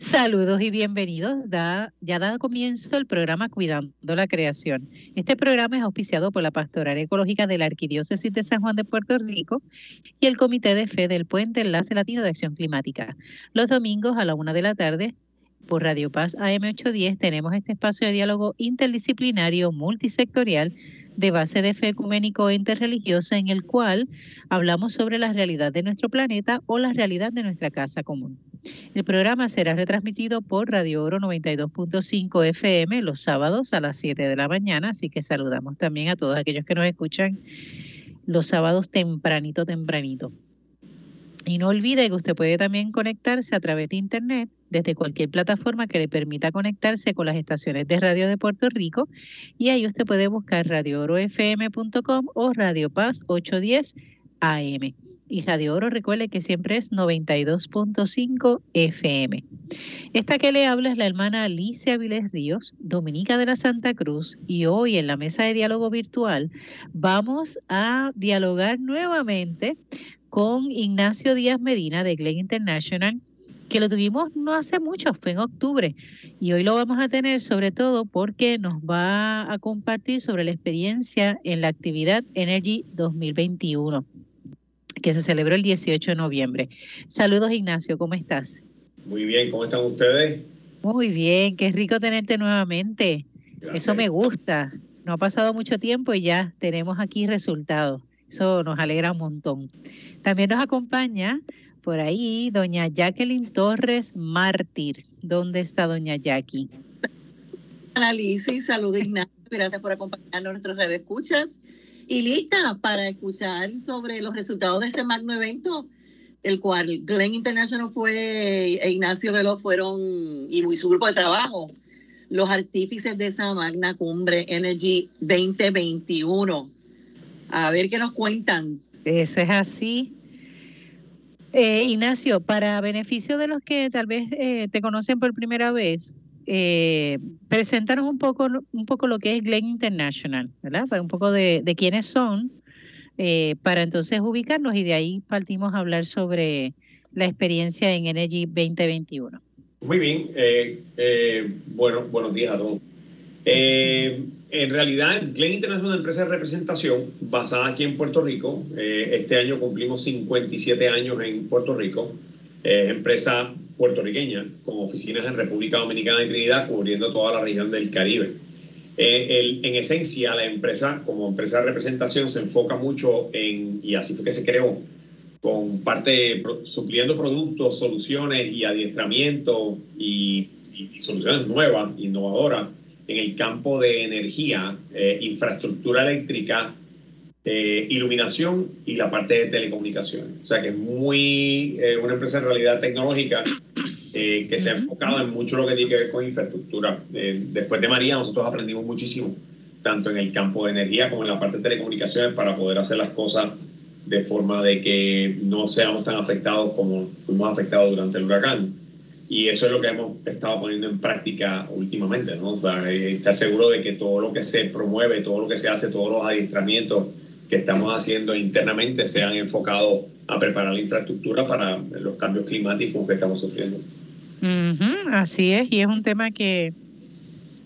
Saludos y bienvenidos. Da, ya da comienzo el programa Cuidando la Creación. Este programa es auspiciado por la Pastoral Ecológica de la Arquidiócesis de San Juan de Puerto Rico y el Comité de Fe del Puente Enlace Latino de Acción Climática. Los domingos a la una de la tarde por Radio Paz AM810 tenemos este espacio de diálogo interdisciplinario multisectorial de base de fe ecuménico e interreligiosa en el cual hablamos sobre la realidad de nuestro planeta o la realidad de nuestra casa común. El programa será retransmitido por Radio Oro 92.5 FM los sábados a las 7 de la mañana, así que saludamos también a todos aquellos que nos escuchan los sábados tempranito, tempranito. Y no olvide que usted puede también conectarse a través de Internet desde cualquier plataforma que le permita conectarse con las estaciones de radio de Puerto Rico y ahí usted puede buscar radioorofm.com o Radio Paz 810 AM. Y Radio Oro, recuerde que siempre es 92.5 FM. Esta que le habla es la hermana Alicia Viles Ríos, dominica de la Santa Cruz, y hoy en la mesa de diálogo virtual vamos a dialogar nuevamente con Ignacio Díaz Medina de Glen International, que lo tuvimos no hace mucho, fue en octubre, y hoy lo vamos a tener sobre todo porque nos va a compartir sobre la experiencia en la actividad Energy 2021 que se celebró el 18 de noviembre. Saludos Ignacio, ¿cómo estás? Muy bien, ¿cómo están ustedes? Muy bien, qué rico tenerte nuevamente. Eso me gusta. No ha pasado mucho tiempo y ya tenemos aquí resultados. Eso nos alegra un montón. También nos acompaña por ahí doña Jacqueline Torres Mártir. ¿Dónde está doña Jackie? Hola Lizy, saludos Ignacio. Gracias por acompañarnos a nuestras redes escuchas y lista para escuchar sobre los resultados de ese magno evento, el cual Glenn International fue e Ignacio Velo fueron, y su grupo de trabajo, los artífices de esa magna cumbre Energy 2021. A ver qué nos cuentan. Eso es así. Eh, Ignacio, para beneficio de los que tal vez eh, te conocen por primera vez, eh, preséntanos un poco, un poco lo que es Glen International, ¿verdad? Para un poco de, quiénes son, eh, para entonces ubicarnos y de ahí partimos a hablar sobre la experiencia en Energy 2021. Muy bien, eh, eh, bueno, buenos días a todos. En realidad, Glen International es una empresa de representación basada aquí en Puerto Rico. este año cumplimos 57 años en Puerto Rico. Es empresa puertorriqueña con oficinas en República Dominicana y Trinidad cubriendo toda la región del Caribe. Eh, en esencia, la empresa como empresa de representación se enfoca mucho en, y así fue que se creó, con parte supliendo productos, soluciones y adiestramiento y, soluciones nuevas, innovadoras en el campo de energía, eh, infraestructura eléctrica, eh, iluminación y la parte de telecomunicaciones. O sea que es muy una empresa en realidad tecnológica eh, que se ha enfocado en mucho lo que tiene que ver con infraestructura. Eh, después de María, nosotros aprendimos muchísimo, tanto en el campo de energía como en la parte de telecomunicaciones, para poder hacer las cosas de forma de que no seamos tan afectados como fuimos afectados durante el huracán. Y eso es lo que hemos estado poniendo en práctica últimamente, ¿no? Eh, estar seguro de que todo lo que se promueve, todo lo que se hace, todos los adiestramientos que estamos haciendo internamente sean enfocados a preparar la infraestructura para los cambios climáticos que estamos sufriendo así es, y es un tema que,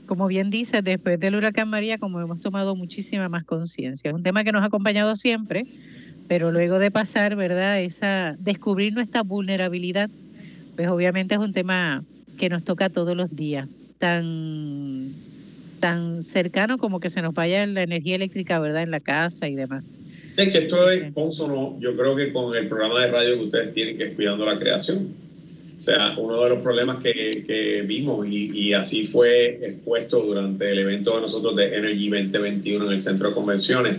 como bien dice, después del huracán María, como hemos tomado muchísima más conciencia, es un tema que nos ha acompañado siempre, pero luego de pasar, ¿verdad? Esa, descubrir nuestra vulnerabilidad, pues obviamente es un tema que nos toca todos los días, tan, tan cercano como que se nos vaya la energía eléctrica, ¿verdad? En la casa y demás. Es que esto es consono, yo creo que con el programa de radio que ustedes tienen, que es Cuidando la Creación o sea, uno de los problemas que, vimos y, así fue expuesto durante el evento de nosotros de Energy 2021 en el centro de convenciones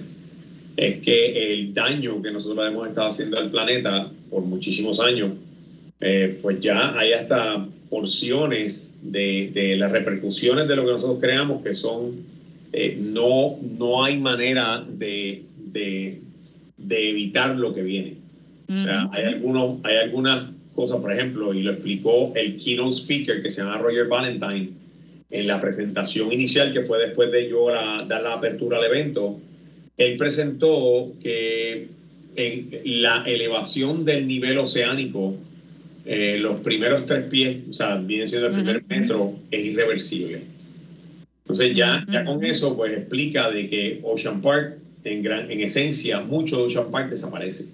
es que el daño que nosotros hemos estado haciendo al planeta por muchísimos años, eh, pues ya hay hasta porciones de, las repercusiones de lo que nosotros creamos que son, eh, no, no hay manera de, evitar lo que viene. o sea, hay, algunos, hay algunas cosas, por ejemplo, y lo explicó el keynote speaker que se llama Roger Valentine en la presentación inicial que fue después de yo dar la apertura al evento. Él presentó que en la elevación del nivel oceánico eh, los primeros tres pies, o sea, viene siendo el primer metro, es irreversible. Entonces ya, ya con eso pues explica de que Ocean Park, en, gran, en esencia, mucho de Ocean Park desaparece.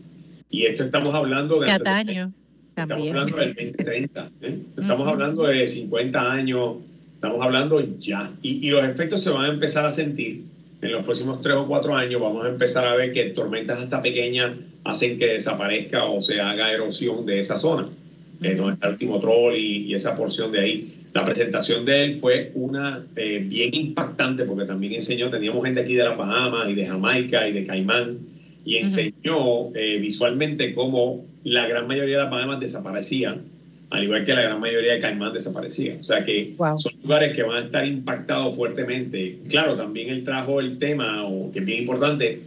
Y esto estamos hablando de... Cataño. Estamos hablando del 2030, ¿eh? estamos hablando de 50 años, estamos hablando ya. Y, y, los efectos se van a empezar a sentir en los próximos 3 o 4 años. Vamos a empezar a ver que tormentas hasta pequeñas hacen que desaparezca o se haga erosión de esa zona, eh, donde está el último troll y, y, esa porción de ahí. La presentación de él fue una eh, bien impactante porque también enseñó, teníamos gente aquí de las Bahamas y de Jamaica y de Caimán y enseñó eh, visualmente cómo la gran mayoría de las Bahamas desaparecían, al igual que la gran mayoría de Caimán desaparecía. O sea que son lugares que van a estar impactados fuertemente. Claro, también él trajo el tema, o que es bien importante,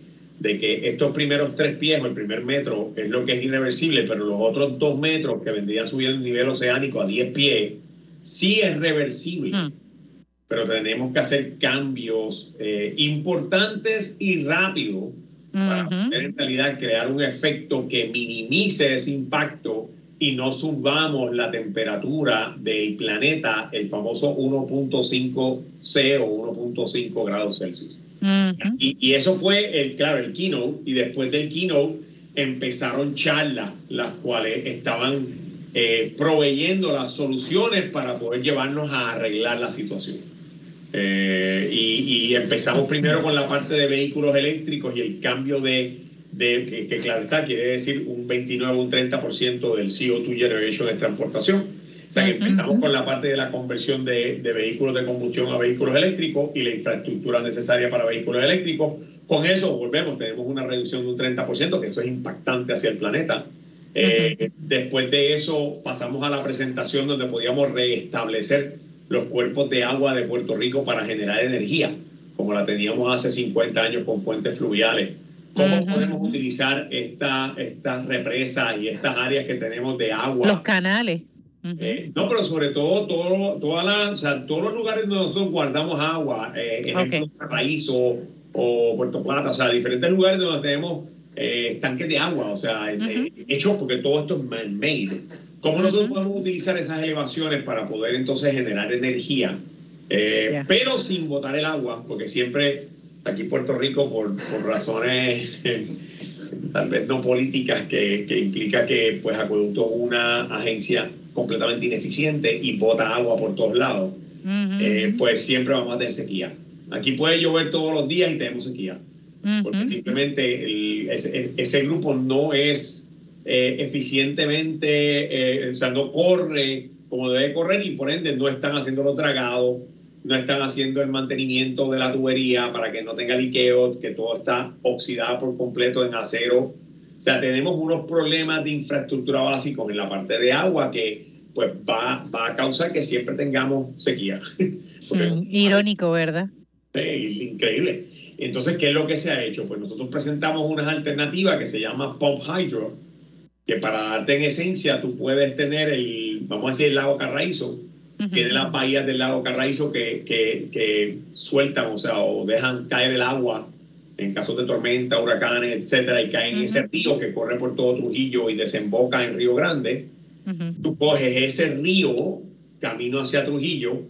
de que estos primeros tres pies o el primer metro es lo que es irreversible, pero los otros dos metros que vendrían subiendo el nivel oceánico a 10 pies, sí es reversible. Mm. Pero tenemos que hacer cambios eh, importantes y rápidos para poder en realidad crear un efecto que minimice ese impacto y no subamos la temperatura del planeta, el famoso 1.5 C o 1.5 grados Celsius. Y, eso fue, el, claro, el keynote, y después del keynote empezaron charlas, las cuales estaban eh, proveyendo las soluciones para poder llevarnos a arreglar la situación. Eh, y, empezamos primero con la parte de vehículos eléctricos y el cambio de, de que, claro está, quiere decir un 29 o un 30% del CO2 generation en transportación. O sea, que empezamos con la parte de la conversión de, de, vehículos de combustión a vehículos eléctricos y la infraestructura necesaria para vehículos eléctricos. Con eso volvemos, tenemos una reducción de un 30%, que eso es impactante hacia el planeta. Eh, después de eso pasamos a la presentación donde podíamos restablecer los cuerpos de agua de Puerto Rico para generar energía, como la teníamos hace 50 años con fuentes fluviales. ¿Cómo podemos utilizar esta, estas represas y estas áreas que tenemos de agua? Los canales. Eh, no, pero sobre todo, todo toda la, o sea, todos los lugares donde nosotros guardamos agua, eh, ejemplo, Paraíso o Puerto Plata, o sea, diferentes lugares donde tenemos eh, tanques de agua, o sea, hechos porque todo esto es man-made. ¿Cómo nosotros podemos utilizar esas elevaciones para poder entonces generar energía? Eh, pero sin botar el agua, porque siempre aquí en Puerto Rico, por, por razones tal vez no políticas, que, que, implica que pues Acueducto es una agencia completamente ineficiente y bota agua por todos lados, eh, pues siempre vamos a tener sequía. Aquí puede llover todos los días y tenemos sequía, porque simplemente ese, ese grupo no es eh, eficientemente, eh, o sea, no corre como debe correr y por ende no están haciendo los dragados, no están haciendo el mantenimiento de la tubería para que no tenga liqueos, que todo está oxidado por completo en acero. O sea, tenemos unos problemas de infraestructura básicos en la parte de agua que pues va, va a causar que siempre tengamos sequía. Mm, irónico, ¿verdad? Sí, increíble. Entonces, ¿qué es lo que se ha hecho? Pues nosotros presentamos unas alternativas que se llama Pump Hydro, que para darte en esencia tú puedes tener el, vamos a decir, el lago Carraízo, que es las bahías del lago Carraízo que, que, que, sueltan, o sea, o dejan caer el agua en casos de tormenta, huracanes, etcétera, y caen en ese río que corre por todo Trujillo y desemboca en Río Grande. Tú coges ese río camino hacia Trujillo,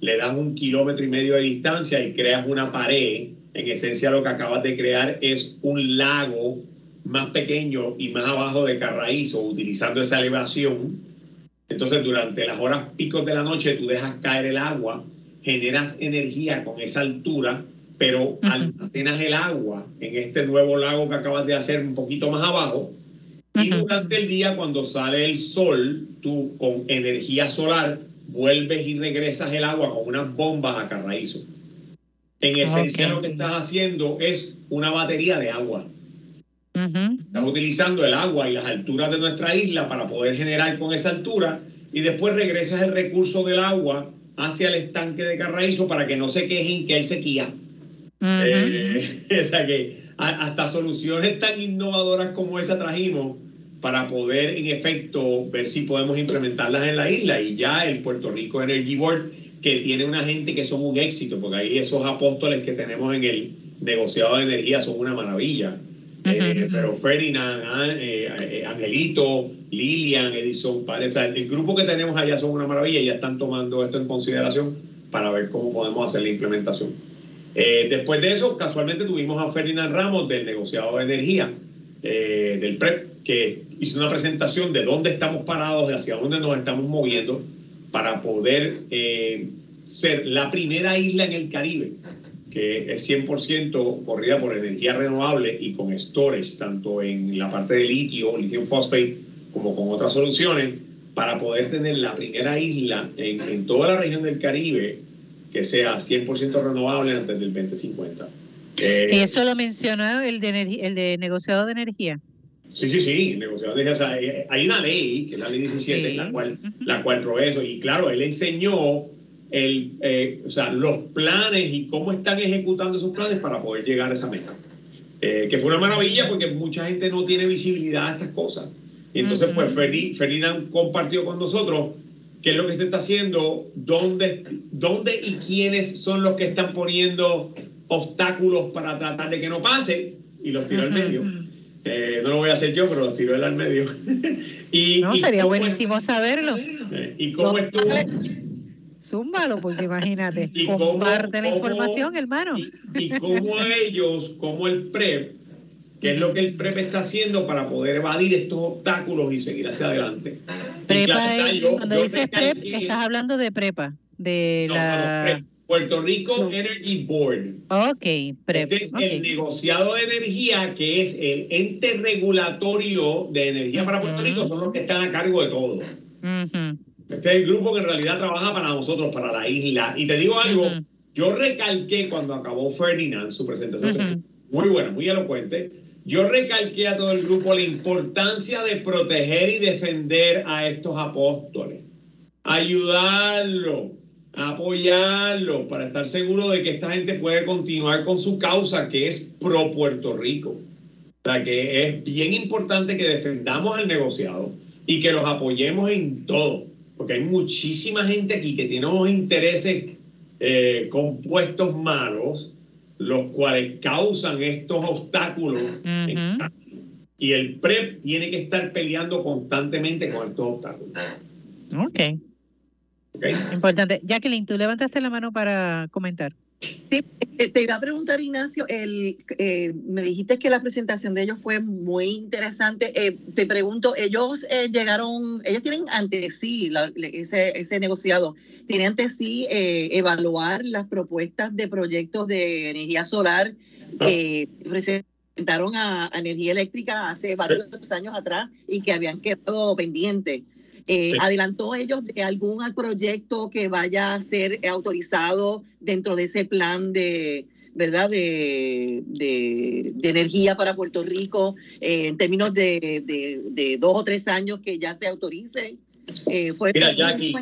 le das un kilómetro y medio de distancia y creas una pared. En esencia, lo que acabas de crear es un lago más pequeño y más abajo de Carraízo, utilizando esa elevación. Entonces, durante las horas picos de la noche, tú dejas caer el agua, generas energía con esa altura, pero almacenas el agua en este nuevo lago que acabas de hacer un poquito más abajo. Y durante el día, cuando sale el sol, tú con energía solar vuelves y regresas el agua con unas bombas a Carraízo. En esencia, lo que estás haciendo es una batería de agua. Estamos utilizando el agua y las alturas de nuestra isla para poder generar con esa altura y después regresas el recurso del agua hacia el estanque de Carraízo para que no se quejen que hay sequía. Eh, o sea que hasta soluciones tan innovadoras como esa trajimos para poder en efecto ver si podemos implementarlas en la isla. Y ya el Puerto Rico Energy Board que tiene una gente que son un éxito porque ahí esos apóstoles que tenemos en el negociado de energía son una maravilla. Eh, pero Ferdinand, ah, eh, Angelito, Lilian, Edison, o sea, el grupo que tenemos allá son una maravilla. Y ya están tomando esto en consideración para ver cómo podemos hacer la implementación. Eh, después de eso, casualmente tuvimos a Ferdinand Ramos del negociado de energía eh, del PREP, que hizo una presentación de dónde estamos parados, de hacia dónde nos estamos moviendo para poder eh, ser la primera isla en el Caribe que es 100% corrida por energía renovable y con storage, tanto en la parte de litio, litio phosphate, como con otras soluciones, para poder tener la primera isla en toda la región del Caribe que sea 100% renovable antes del 2050. Eh, ¿Y eso lo mencionó el de, el de negociado de energía? Sí, sí, sí, negociado de energía. Eh, hay una ley, que es la ley 17, la, cual, la cual provee eso. Y claro, él enseñó el, eh, o sea, los planes y cómo están ejecutando esos planes para poder llegar a esa meta. Eh, que fue una maravilla porque mucha gente no tiene visibilidad a estas cosas. Y entonces, pues, Ferdinand compartió con nosotros qué es lo que se está haciendo, dónde, dónde y quiénes son los que están poniendo obstáculos para tratar de que no pase y los tiró al medio. Eh, no lo voy a hacer yo, pero los tiró él al medio. y, no, sería buenísimo saberlo. y cómo estuvo Zúmbalo, porque imagínate, comparte la información, hermano. Y, cómo ellos, como el PREP, qué es lo que el PREP está haciendo para poder evadir estos obstáculos y seguir hacia adelante. Prepa cuando dices PREP, estás hablando de prepa, de la... Puerto Rico Energy Board. Ok, PREP. Este es el negociado de energía, que es el ente regulatorio de energía para Puerto Rico, son los que están a cargo de todo. Este es el grupo que en realidad trabaja para nosotros, para la isla. Y te digo algo, yo recalqué cuando acabó Ferdinand su presentación, muy buena, muy elocuente. Yo recalqué a todo el grupo la importancia de proteger y defender a estos apóstoles, ayudarlos, apoyarlos para estar seguro de que esta gente puede continuar con su causa que es pro Puerto Rico. O sea que es bien importante que defendamos al negociado y que los apoyemos en todo porque hay muchísima gente aquí que tiene unos intereses eh, compuestos malos, los cuales causan estos obstáculos. y el PREP tiene que estar peleando constantemente con estos obstáculos. Ok. okay. Importante. Jacqueline, tú levantaste la mano para comentar. Sí, eh, te iba a preguntar, Ignacio, el, eh, me dijiste que la presentación de ellos fue muy interesante. Eh, te pregunto, ellos llegaron, ellos tienen ante sí, ese, ese negociado, tienen ante sí evaluar las propuestas de proyectos de energía solar que presentaron a, Energía Eléctrica hace varios años atrás y que habían quedado pendientes. Eh, ¿Adelantó ellos de algún proyecto que vaya a ser autorizado dentro de ese plan de, ¿verdad? De, de, energía para Puerto Rico eh, en términos de, de, dos o tres años que ya se autorice. Eh, ¿Fue Mira, Jackie,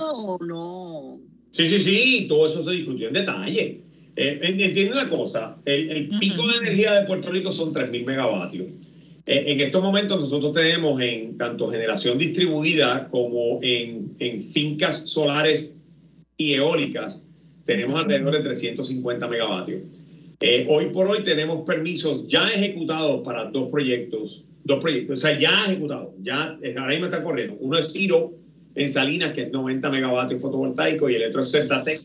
o no? Sí, sí, sí, todo eso se discutió en detalle. entiende una cosa, el, el pico de energía de Puerto Rico son 3.000 megavatios. Eh, en estos momentos nosotros tenemos en tanto generación distribuida como en, en fincas solares y eólicas, tenemos alrededor de 350 megavatios. Eh, hoy por hoy tenemos permisos ya ejecutados para dos proyectos, dos proyectos, o sea, ya ejecutados, ya ahora mismo está corriendo. Uno es Ciro en Salinas, que es 90 megavatios fotovoltaicos, y el otro es Certatec,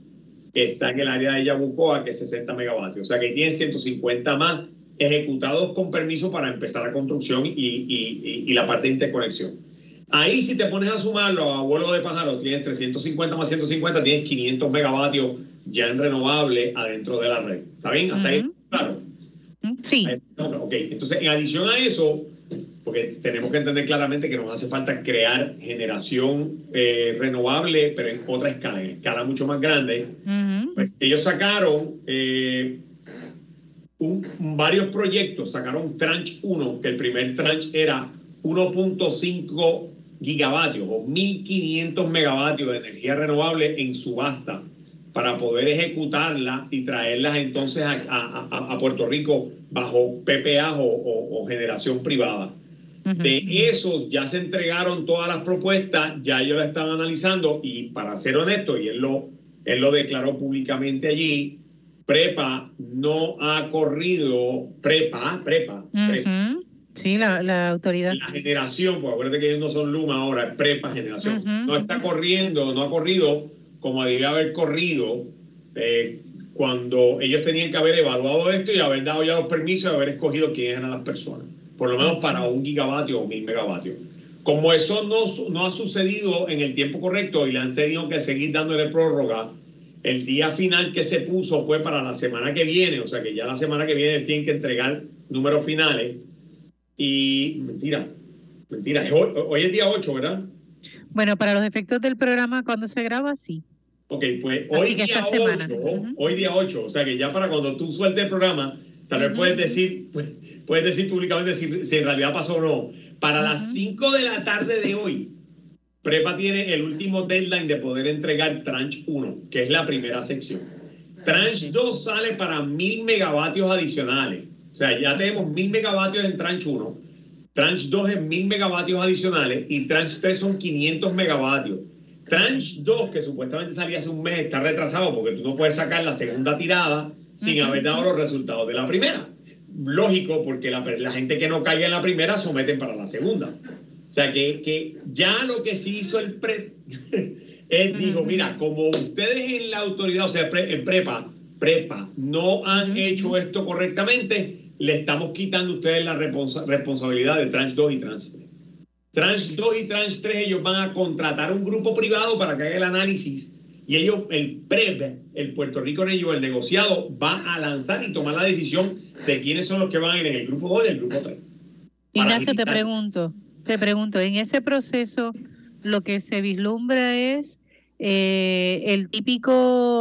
que está en el área de Yabucoa, que es 60 megavatios. O sea, que tiene 150 más ejecutados con permiso para empezar la construcción y, la parte de interconexión. Ahí si te pones a sumarlo a vuelo de pájaros, tienes 350 más 150, tienes 500 megavatios ya en renovable adentro de la red. ¿Está bien? Hasta ahí, claro. Sí. Ok, entonces en adición a eso, porque tenemos que entender claramente que nos hace falta crear generación eh, renovable, pero en otra escala, en escala mucho más grande. Pues ellos sacaron eh, varios proyectos sacaron tranche 1, que el primer tranche era 1.5 gigavatios o 1.500 megavatios de energía renovable en subasta para poder ejecutarla y traerlas entonces a, Puerto Rico bajo PPA o, generación privada. De esos ya se entregaron todas las propuestas, ya ellos la están analizando y para ser honesto, y él lo, él lo declaró públicamente allí, Prepa no ha corrido, Prepa, Prepa, Sí, la, autoridad. La generación, pues acuérdate que ellos no son Luma ahora, es prepa generación. No está corriendo, no ha corrido como debía haber corrido eh, cuando ellos tenían que haber evaluado esto y haber dado ya los permisos y haber escogido quiénes eran las personas, por lo menos para un gigavatio o mil megavatios. Como eso no, no ha sucedido en el tiempo correcto y le han tenido que seguir dándole prórroga, el día final que se puso fue para la semana que viene, o sea que ya la semana que viene tienen que entregar números finales y mentira, mentira, hoy, es día 8, ¿verdad? Bueno, para los efectos del programa, cuando se graba, sí. Ok, pues hoy día 8, hoy día 8, o sea que ya para cuando tú sueltes el programa, tal vez puedes decir, pues, puedes decir públicamente si, si, en realidad pasó o no. Para las 5 de la tarde de hoy, Prepa tiene el último deadline de poder entregar Tranche 1, que es la primera sección. Tranche 2 sale para mil megavatios adicionales. O sea, ya tenemos 1000 megavatios en tranche 1, tranche 2 es 1000 megavatios adicionales y tranche 3 son 500 megavatios. Tranche 2, que supuestamente salía hace un mes, está retrasado porque tú no puedes sacar la segunda tirada sin haber dado los resultados de la primera. Lógico, porque la, gente que no caiga en la primera someten para la segunda. O sea que, que ya lo que sí hizo el PREP es, dijo, mira, como ustedes en la autoridad, o sea, en prepa, prepa, no han hecho esto correctamente, le estamos quitando a ustedes la responsabilidad de Tranche 2 y Tranche 3. Tranche 2 y Tranche 3, ellos van a contratar un grupo privado para que haga el análisis y ellos, el PREP, el Puerto Rico en ello, el negociado, va a lanzar y tomar la decisión de quiénes son los que van a ir en el grupo 2 y el grupo 3. Ignacio, te pregunto, te pregunto, en ese proceso lo que se vislumbra es eh, el típico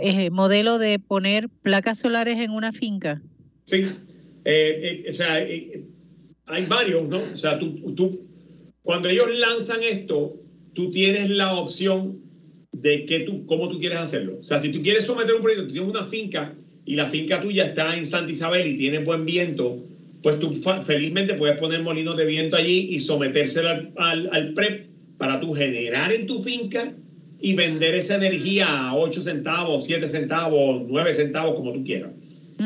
eh, modelo de poner placas solares en una finca. Sí, eh, o sea, hay varios, ¿no? O sea, tú, tú, cuando ellos lanzan esto, tú tienes la opción de que tú, cómo tú quieres hacerlo. O sea, si tú quieres someter un proyecto, tú tienes una finca y la finca tuya está en Santa Isabel y tiene buen viento, pues tú felizmente puedes poner molinos de viento allí y sometérselo al, al, al PREP para tú generar en tu finca y vender esa energía a 8 centavos, 7 centavos, 9 centavos, como tú quieras.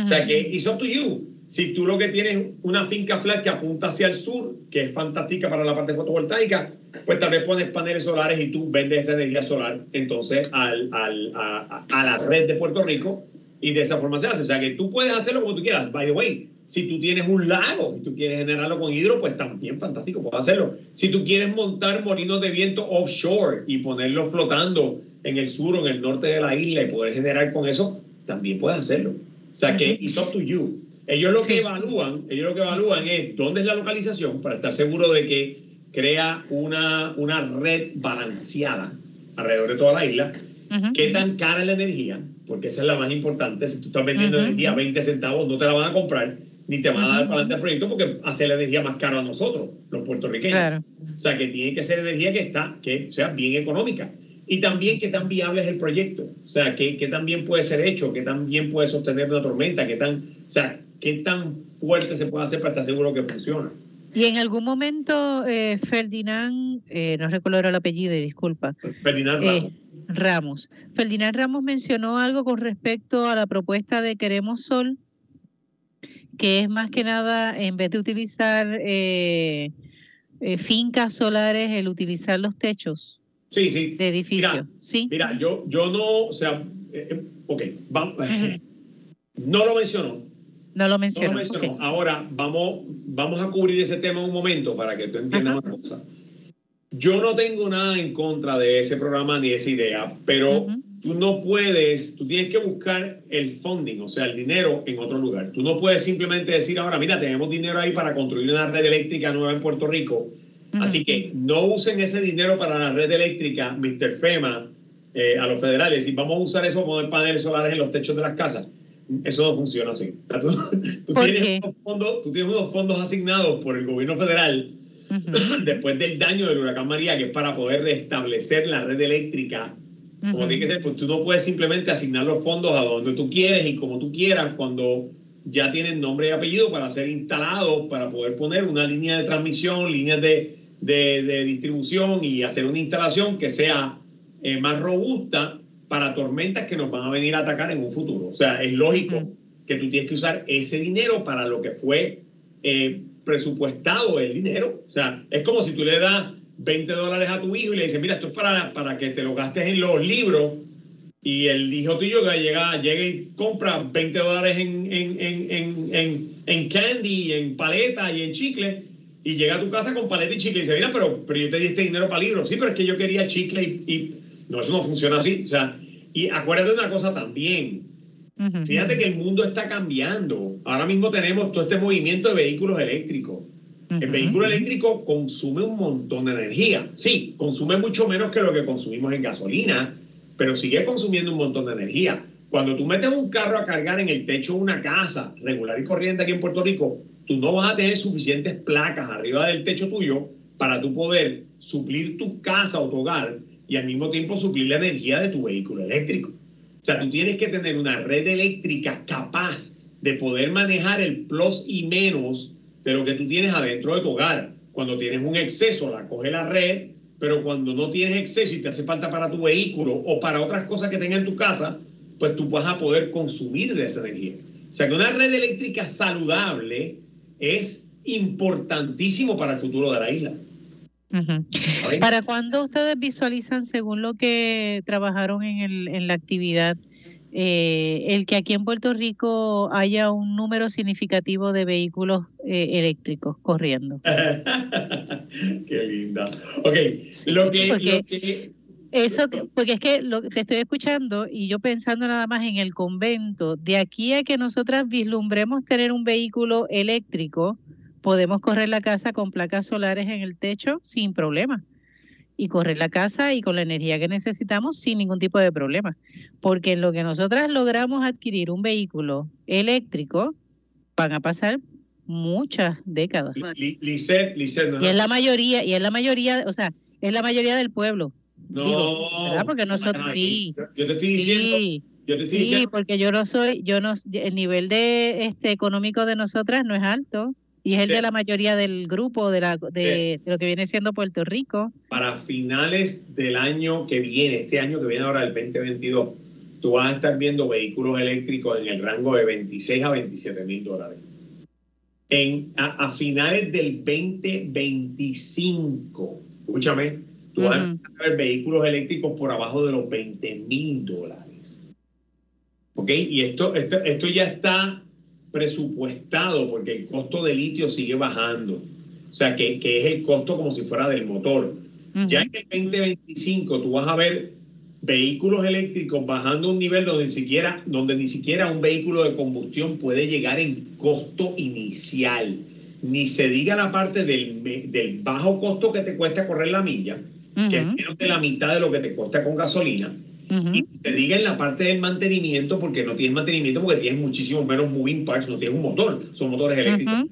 O sea que it's up to you. Si tú lo que tienes una finca flat que apunta hacia el sur, que es fantástica para la parte fotovoltaica, pues tal vez pones paneles solares y tú vendes esa energía solar entonces al, al, a, a, la red de Puerto Rico y de esa forma se hace. O sea que tú puedes hacerlo como tú quieras. By the way, si tú tienes un lago y tú quieres generarlo con hidro, pues también fantástico, puedes hacerlo. Si tú quieres montar molinos de viento offshore y ponerlos flotando en el sur o en el norte de la isla y poder generar con eso, también puedes hacerlo. O sea que it's up to you. Ellos lo que evalúan, ellos lo que evalúan es dónde es la localización para estar seguro de que crea una, una red balanceada alrededor de toda la isla. ¿Qué tan cara es la energía? Porque esa es la más importante. Si tú estás vendiendo energía a 20 centavos, no te la van a comprar ni te van a dar para adelante el proyecto porque hace la energía más cara a nosotros, los puertorriqueños. O sea, que tiene que ser energía que, está, que sea bien económica. Y también qué tan viable es el proyecto. O sea, qué, qué tan bien puede ser hecho, qué tan bien puede sostener una tormenta, qué tan, o sea, qué tan fuerte se puede hacer para estar seguro que funciona. Y en algún momento, eh, Ferdinand, eh, no recuerdo el apellido, disculpa. Ferdinand eh, Ramos. Ramos. Ferdinand Ramos mencionó algo con respecto a la propuesta de Queremos Sol que es más que nada, en vez de utilizar eh, eh, fincas solares, el utilizar los techos sí, sí. de edificios. Mira, ¿Sí? mira, yo, yo no, o sea, eh, ok, vamos, no lo mencionó. No lo mencionó. No lo mencionó. Ahora, vamos, vamos a cubrir ese tema un momento para que tú entiendas una cosa. Yo no tengo nada en contra de ese programa ni esa idea, pero tú no puedes, tú tienes que buscar el funding, o sea, el dinero en otro lugar. Tú no puedes simplemente decir ahora, mira, tenemos dinero ahí para construir una red eléctrica nueva en Puerto Rico. Así que no usen ese dinero para la red eléctrica, Mr. FEMA, eh, a los federales, y vamos a usar eso para poner paneles solares en los techos de las casas. Eso no funciona así. Tú, tienes, unos fondos, tú tienes unos fondos asignados por el gobierno federal después del daño del huracán María, que es para poder restablecer la red eléctrica como tiene que ser, pues tú no puedes simplemente asignar los fondos a donde tú quieres y como tú quieras cuando ya tienen nombre y apellido para ser instalados, para poder poner una línea de transmisión, líneas de, de, distribución y hacer una instalación que sea eh, más robusta para tormentas que nos van a venir a atacar en un futuro. O sea, es lógico que tú tienes que usar ese dinero para lo que fue eh, presupuestado el dinero. O sea, es como si tú le das 20 dólares a tu hijo y le dices, mira, esto es para, para que te lo gastes en los libros. Y el hijo tuyo que llega, llega y compra 20 dólares en, en, en, en, en candy, en paleta y en chicle, y llega a tu casa con paleta y chicle y dice, mira, pero, pero yo te di este dinero para libros. Sí, pero es que yo quería chicle y, y... No, eso no funciona así. O sea, y acuérdate de una cosa también. Fíjate que el mundo está cambiando. Ahora mismo tenemos todo este movimiento de vehículos eléctricos. El vehículo eléctrico consume un montón de energía. Sí, consume mucho menos que lo que consumimos en gasolina, pero sigue consumiendo un montón de energía. Cuando tú metes un carro a cargar en el techo de una casa regular y corriente aquí en Puerto Rico, tú no vas a tener suficientes placas arriba del techo tuyo para tú poder suplir tu casa o tu hogar y al mismo tiempo suplir la energía de tu vehículo eléctrico. O sea, tú tienes que tener una red eléctrica capaz de poder manejar el plus y menos de lo que tú tienes adentro de tu hogar. Cuando tienes un exceso, la coge la red, pero cuando no tienes exceso y te hace falta para tu vehículo o para otras cosas que tengas en tu casa, pues tú vas a poder consumir de esa energía. O sea que una red eléctrica saludable es importantísimo para el futuro de la isla. ¿Para cuándo ustedes visualizan, según lo que trabajaron en, el, en la actividad, eh, el que aquí en Puerto Rico haya un número significativo de vehículos eh, eléctricos corriendo? Qué linda. Ok, lo que... Porque, Eso, porque es que lo, te estoy escuchando y yo pensando nada más en el convento, de aquí a que nosotras vislumbremos tener un vehículo eléctrico, podemos correr la casa con placas solares en el techo sin problema. Y correr la casa y con la energía que necesitamos sin ningún tipo de problema. Porque en lo que nosotras logramos adquirir un vehículo eléctrico, van a pasar muchas décadas. y es la mayoría, y es la mayoría, o sea, es la mayoría del pueblo. No, Porque nosotros, sí. Yo te estoy diciendo. Yo te sí, porque yo no soy, yo no, el nivel de este económico de nosotras no es alto. Y es el de la mayoría del grupo de, la, de, lo que viene siendo Puerto Rico. Para finales del año que viene, este año que viene ahora, el 2022, tú vas a estar viendo vehículos eléctricos en el rango de 26 a 27 mil dólares. En, a, finales del 2025, escúchame, tú vas a ver vehículos eléctricos por abajo de los 20 mil dólares. ¿Ok? Y esto, esto, esto ya está presupuestado porque el costo de litio sigue bajando. O sea, que, que es el costo como si fuera del motor. Ya en el 2025 tú vas a ver vehículos eléctricos bajando un nivel donde ni siquiera, donde ni siquiera un vehículo de combustión puede llegar en costo inicial. Ni se diga la parte del, del bajo costo que te cuesta correr la milla, que es menos de la mitad de lo que te cuesta con gasolina y se diga en la parte del mantenimiento, porque no tienes mantenimiento, porque tienes muchísimo menos moving parts, no tienes un motor, son motores eléctricos.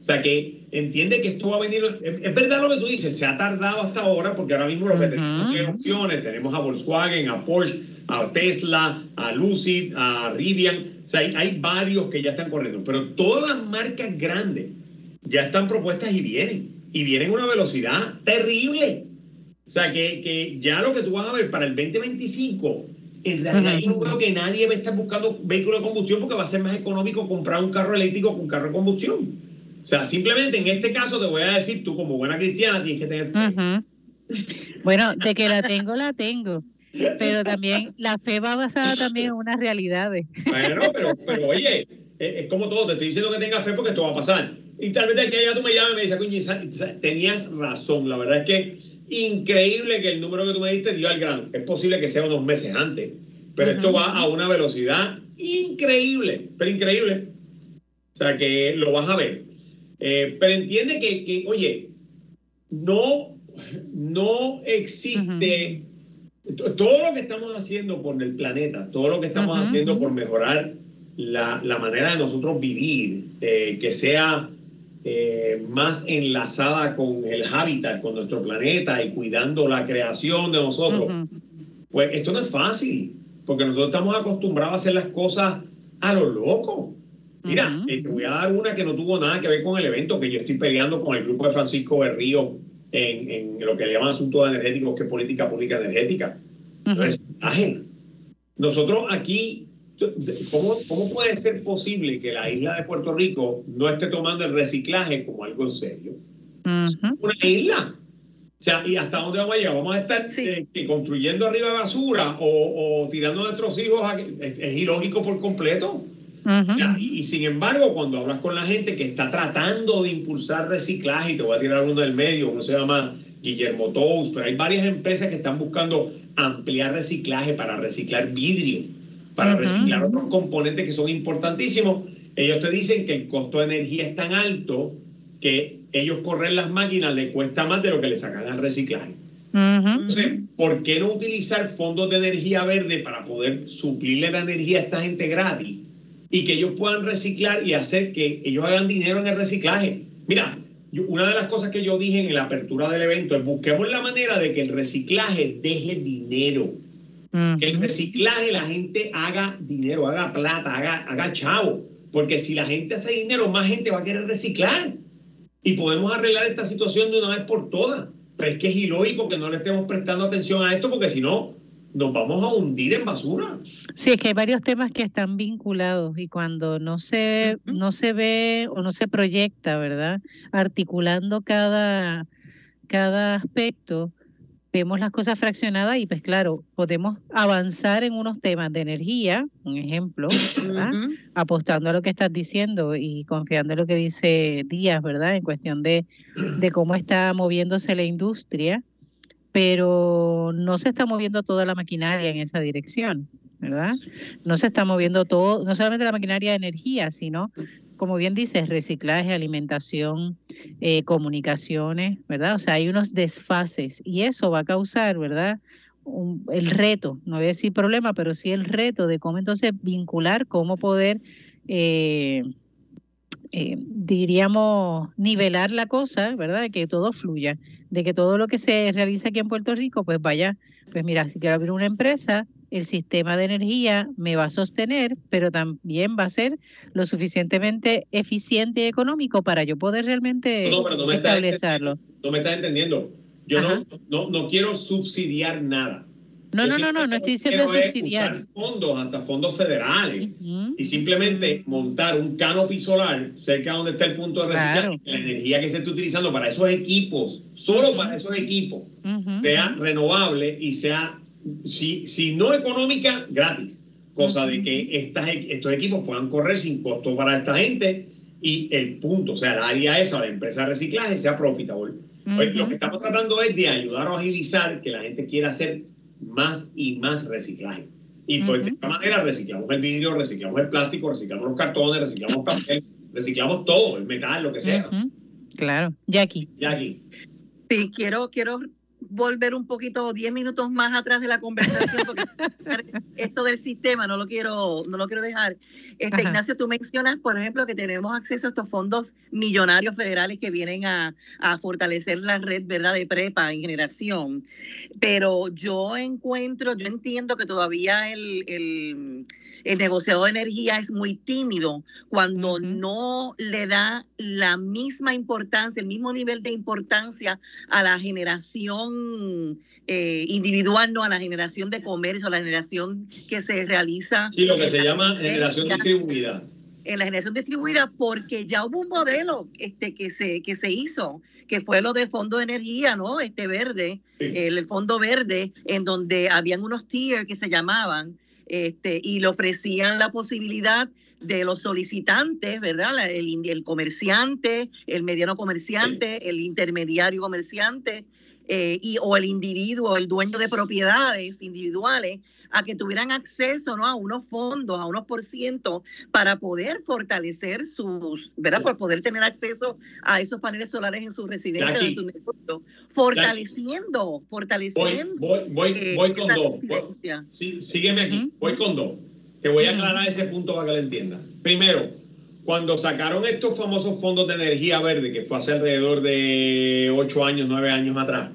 O sea que entiende que esto va a venir. Es, verdad lo que tú dices, se ha tardado hasta ahora, porque ahora mismo lo que tenemos es opciones: tenemos a Volkswagen, a Porsche, a Tesla, a Lucid, a Rivian. O sea, hay, hay varios que ya están corriendo, pero todas las marcas grandes ya están propuestas y vienen. Y vienen a una velocidad terrible. O sea, que, que, ya lo que tú vas a ver para el 2025, en realidad yo no creo que nadie va a estar buscando vehículo de combustión porque va a ser más económico comprar un carro eléctrico que un carro de combustión. O sea, simplemente en este caso te voy a decir, tú como buena cristiana tienes que tener... Bueno, de que la tengo, la tengo. Pero también la fe va basada también en unas realidades. Bueno, pero, pero oye, es como todo, te estoy diciendo que tengas fe porque esto va a pasar. Y tal vez de que ya tú me llames y me dices, coño, tenías razón. La verdad es que increíble que el número que tú me diste dio al grano. Es posible que sea unos meses antes, pero esto va a una velocidad increíble, pero increíble. O sea que lo vas a ver. Eh, pero entiende que, oye, no, no existe todo lo que estamos haciendo por el planeta, todo lo que estamos haciendo por mejorar la, manera de nosotros vivir, eh, que sea eh, más enlazada con el hábitat, con nuestro planeta y cuidando la creación de nosotros. Pues esto no es fácil, porque nosotros estamos acostumbrados a hacer las cosas a lo loco. Mira, eh, te voy a dar una que no tuvo nada que ver con el evento, que yo estoy peleando con el grupo de Francisco Berrío en, en lo que le llaman asuntos energéticos, que es política pública energética. Entonces, nosotros aquí, ¿cómo, ¿cómo puede ser posible que la isla de Puerto Rico no esté tomando el reciclaje como algo en serio? Una isla. O sea, ¿y hasta dónde vamos a llegar? ¿Vamos a estar eh, construyendo arriba de basura o, tirando a nuestros hijos? es, ilógico por completo. y, sin embargo, cuando hablas con la gente que está tratando de impulsar reciclaje, y te voy a tirar uno del medio, uno se llama Guillermo Tous, pero hay varias empresas que están buscando ampliar reciclaje para reciclar vidrio, para reciclar otros componentes que son importantísimos. Ellos te dicen que el costo de energía es tan alto que ellos correr las máquinas les cuesta más de lo que le sacan al reciclaje. Entonces, ¿por qué no utilizar fondos de energía verde para poder suplirle la energía a esta gente gratis y que ellos puedan reciclar y hacer que ellos hagan dinero en el reciclaje? Mira, una de las cosas que yo dije en la apertura del evento es busquemos la manera de que el reciclaje deje dinero. Que el reciclaje la gente haga dinero, haga plata, haga, haga chavo. Porque si la gente hace dinero, más gente va a querer reciclar. Y podemos arreglar esta situación de una vez por todas. Pero es que es ilógico que no le estemos prestando atención a esto porque si no, nos vamos a hundir en basura. Sí, es que hay varios temas que están vinculados y cuando no se, no se ve o no se proyecta, ¿verdad? Articulando cada, cada aspecto, vemos las cosas fraccionadas y pues claro, podemos avanzar en unos temas de energía, un ejemplo, ¿verdad? apostando a lo que estás diciendo y confiando en lo que dice Díaz, ¿verdad? En cuestión de, de cómo está moviéndose la industria pero no se está moviendo toda la maquinaria en esa dirección, ¿verdad? No se está moviendo todo, no solamente la maquinaria de energía, sino, como bien dices, reciclaje, alimentación, eh, comunicaciones, ¿verdad? O sea, hay unos desfases y eso va a causar, ¿verdad? el reto, no voy a decir problema, pero sí el reto de cómo entonces vincular, cómo poder... Eh, eh, diríamos, nivelar la cosa, ¿verdad? De que todo fluya, de que todo lo que se realiza aquí en Puerto Rico, pues vaya, pues mira, si quiero abrir una empresa, el sistema de energía me va a sostener, pero también va a ser lo suficientemente eficiente y económico para yo poder realmente establecerlo. no me estás entendiendo. Yo no, no, no quiero subsidiar nada. No, no, no, no, no estoy diciendo subsidiar. Fondos, hasta fondos federales, y simplemente montar un canopy solar cerca donde está el punto de reciclaje, la energía que se está utilizando para esos equipos, solo para esos equipos, sea renovable y sea, si, si no económica, gratis. Cosa de que estas, estos equipos puedan correr sin costo para esta gente y el punto, o sea, el área esa, la empresa de reciclaje, sea profitable. Lo que estamos tratando es de ayudar a agilizar que la gente quiera hacer más y más reciclaje. Y pues de esta manera reciclamos el vidrio, reciclamos el plástico, reciclamos los cartones, reciclamos papel, reciclamos todo, el metal, lo que sea. Claro. Jackie. Jackie. Sí, quiero, quiero volver un poquito, 10 minutos más atrás de la conversación, porque esto del sistema no lo quiero, no lo quiero dejar. Este, Ignacio, tú mencionas, por ejemplo, que tenemos acceso a estos fondos millonarios federales que vienen a, fortalecer la red ¿verdad? de prepa en generación. Pero yo encuentro, yo entiendo que todavía el, el, el negociador de energía es muy tímido cuando no le da la misma importancia, el mismo nivel de importancia a la generación eh, individual, no a la generación de comercio, a la generación que se realiza. Sí, lo que se llama generación distribuida. En la generación distribuida, porque ya hubo un modelo este, que, se, que se hizo, que fue lo del Fondo de Energía, ¿no? Este verde, el, Fondo Verde, en donde habían unos tiers que se llamaban, este, y le ofrecían la posibilidad de los solicitantes, ¿verdad? El, el comerciante, el mediano comerciante, el intermediario comerciante eh, y, o el individuo, el dueño de propiedades individuales, a que tuvieran acceso ¿no? a unos fondos, a unos por ciento, para poder fortalecer sus, ¿verdad? Por poder tener acceso a esos paneles solares en su residencia, en su negocio, fortaleciendo, fortaleciendo. Voy, voy, eh, voy, con dos. sí, sígueme aquí, voy con dos. Te voy a aclarar ese punto para que lo entiendas. Primero, cuando sacaron estos famosos fondos de energía verde, que fue hace alrededor de 8 años, 9 años atrás,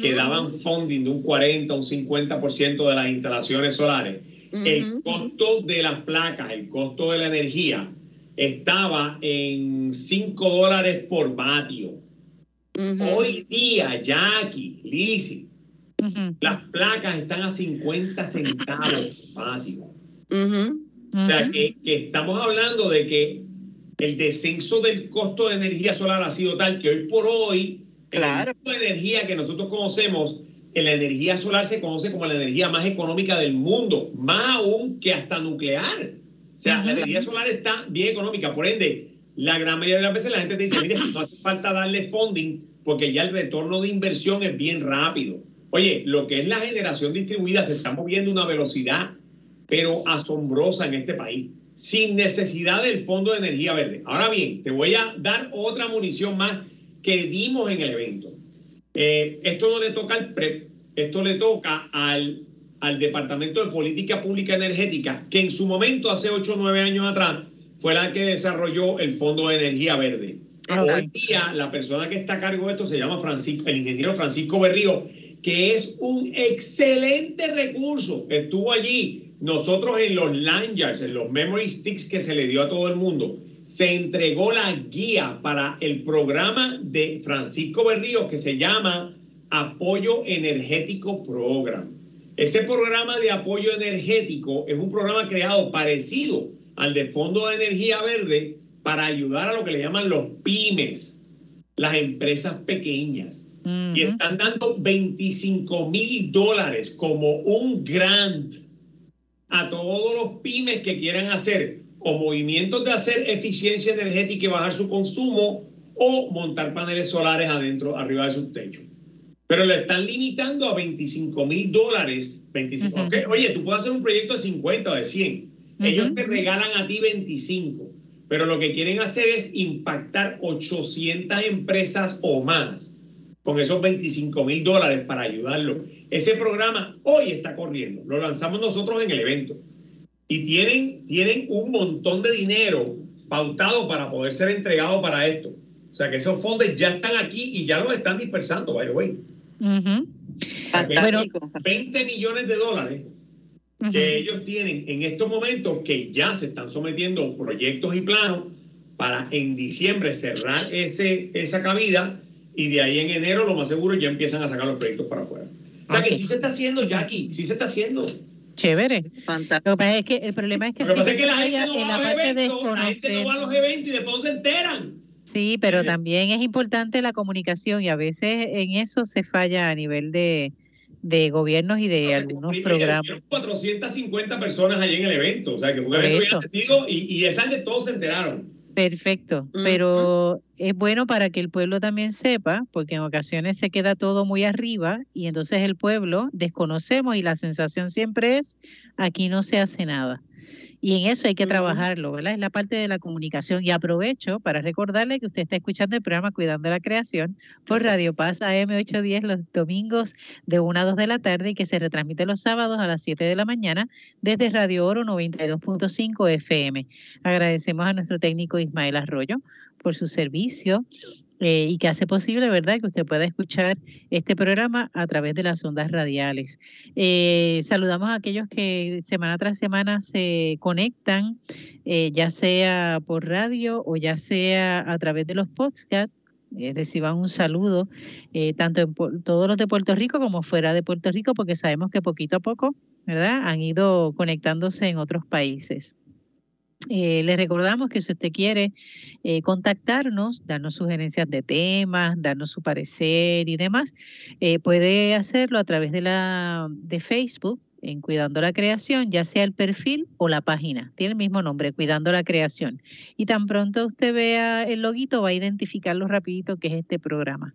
que daban funding de un 40 un 50% de las instalaciones solares, el costo de las placas, el costo de la energía, estaba en 5 dólares por vatio. Hoy día, Jackie, Lizzie, las placas están a 50 centavos por vatio. O sea, que, estamos hablando de que el descenso del costo de energía solar ha sido tal que hoy por hoy, claro. de energía que nosotros conocemos, la energía solar se conoce como la energía más económica del mundo, más aún que hasta nuclear. O sea, la energía solar está bien económica, por ende, la gran mayoría de las veces la gente te dice, mire, no hace falta darle funding porque ya el retorno de inversión es bien rápido. Oye, lo que es la generación distribuida se está moviendo a una velocidad, pero asombrosa en este país, sin necesidad del Fondo de Energía Verde. Ahora bien, te voy a dar otra munición más que dimos en el evento. Eh, esto no le toca al PREP, esto le toca al, al Departamento de Política Pública Energética, que en su momento, hace 8 o 9 años atrás, fue la que desarrolló el Fondo de Energía Verde. Hoy día, la persona que está a cargo de esto se llama Francisco, el ingeniero Francisco Berrío, que es un excelente recurso. Estuvo allí. Nosotros en los lanyards, en los memory sticks que se le dio a todo el mundo, se entregó la guía para el programa de Francisco Berrío que se llama Apoyo Energético Program. Ese programa de apoyo energético es un programa creado parecido al de Fondo de Energía Verde para ayudar a lo que le llaman los pymes, las empresas pequeñas. Y están dando 25 mil dólares como un grant a todos los pymes que quieran hacer o movimientos de hacer eficiencia energética y bajar su consumo o montar paneles solares adentro, arriba de sus techos. Pero le están limitando a 25 mil dólares. 25. Oye, tú puedes hacer un proyecto de 50 o de 100. Ellos te regalan a ti 25 pero lo que quieren hacer es impactar 800 empresas o más con esos 25 mil dólares para ayudarlo. Ese programa hoy está corriendo, lo lanzamos nosotros en el evento y tienen, tienen un montón de dinero pautado para poder ser entregado para esto. O sea que esos fondos ya están aquí y ya los están dispersando, by the way. 20 millones de dólares que ellos tienen en estos momentos que ya se están sometiendo proyectos y planos para en diciembre cerrar ese, esa cabida y de ahí en enero lo más seguro ya empiezan a sacar los proyectos para afuera. O sea que sí se está haciendo, Jackie, sí se está haciendo. Chévere. Fantástico. Lo que pasa es que el problema es que, Lo que, pasa es que la gente no va a los eventos, la gente no va a los eventos y después no se enteran. Sí, pero también es importante la comunicación y a veces en eso se falla a nivel de, de gobiernos y de algunos programas. 450 personas allí en el evento, o sea, que fue un evento y, y esas de todos se enteraron. Perfecto, pero es bueno para que el pueblo también sepa, porque en ocasiones se queda todo muy arriba y entonces el pueblo desconocemos y la sensación siempre es, aquí no se hace nada. Y en eso hay que trabajarlo, ¿verdad? Es la parte de la comunicación. Y aprovecho para recordarle que usted está escuchando el programa Cuidando la Creación por Radio Paz AM810 los domingos de 1 a 2 de la tarde y que se retransmite los sábados a las 7 de la mañana desde Radio Oro 92.5 FM. Agradecemos a nuestro técnico Ismael Arroyo por su servicio eh, y que hace posible, ¿verdad?, que usted pueda escuchar este programa a través de las ondas radiales. Eh, saludamos a aquellos que semana tras semana se conectan, eh, ya sea por radio o ya sea a través de los podcasts. reciban un saludo tanto en todos los de Puerto Rico como fuera de Puerto Rico, porque sabemos que poquito a poco, ¿verdad? Han ido conectándose en otros países. Eh, les recordamos que si usted quiere eh, contactarnos, darnos sugerencias de temas, darnos su parecer y demás, eh, puede hacerlo a través de la de Facebook en Cuidando la Creación, ya sea el perfil o la página. Tiene el mismo nombre, Cuidando la Creación. Y tan pronto usted vea el loguito, va a identificarlo rapidito que es este programa.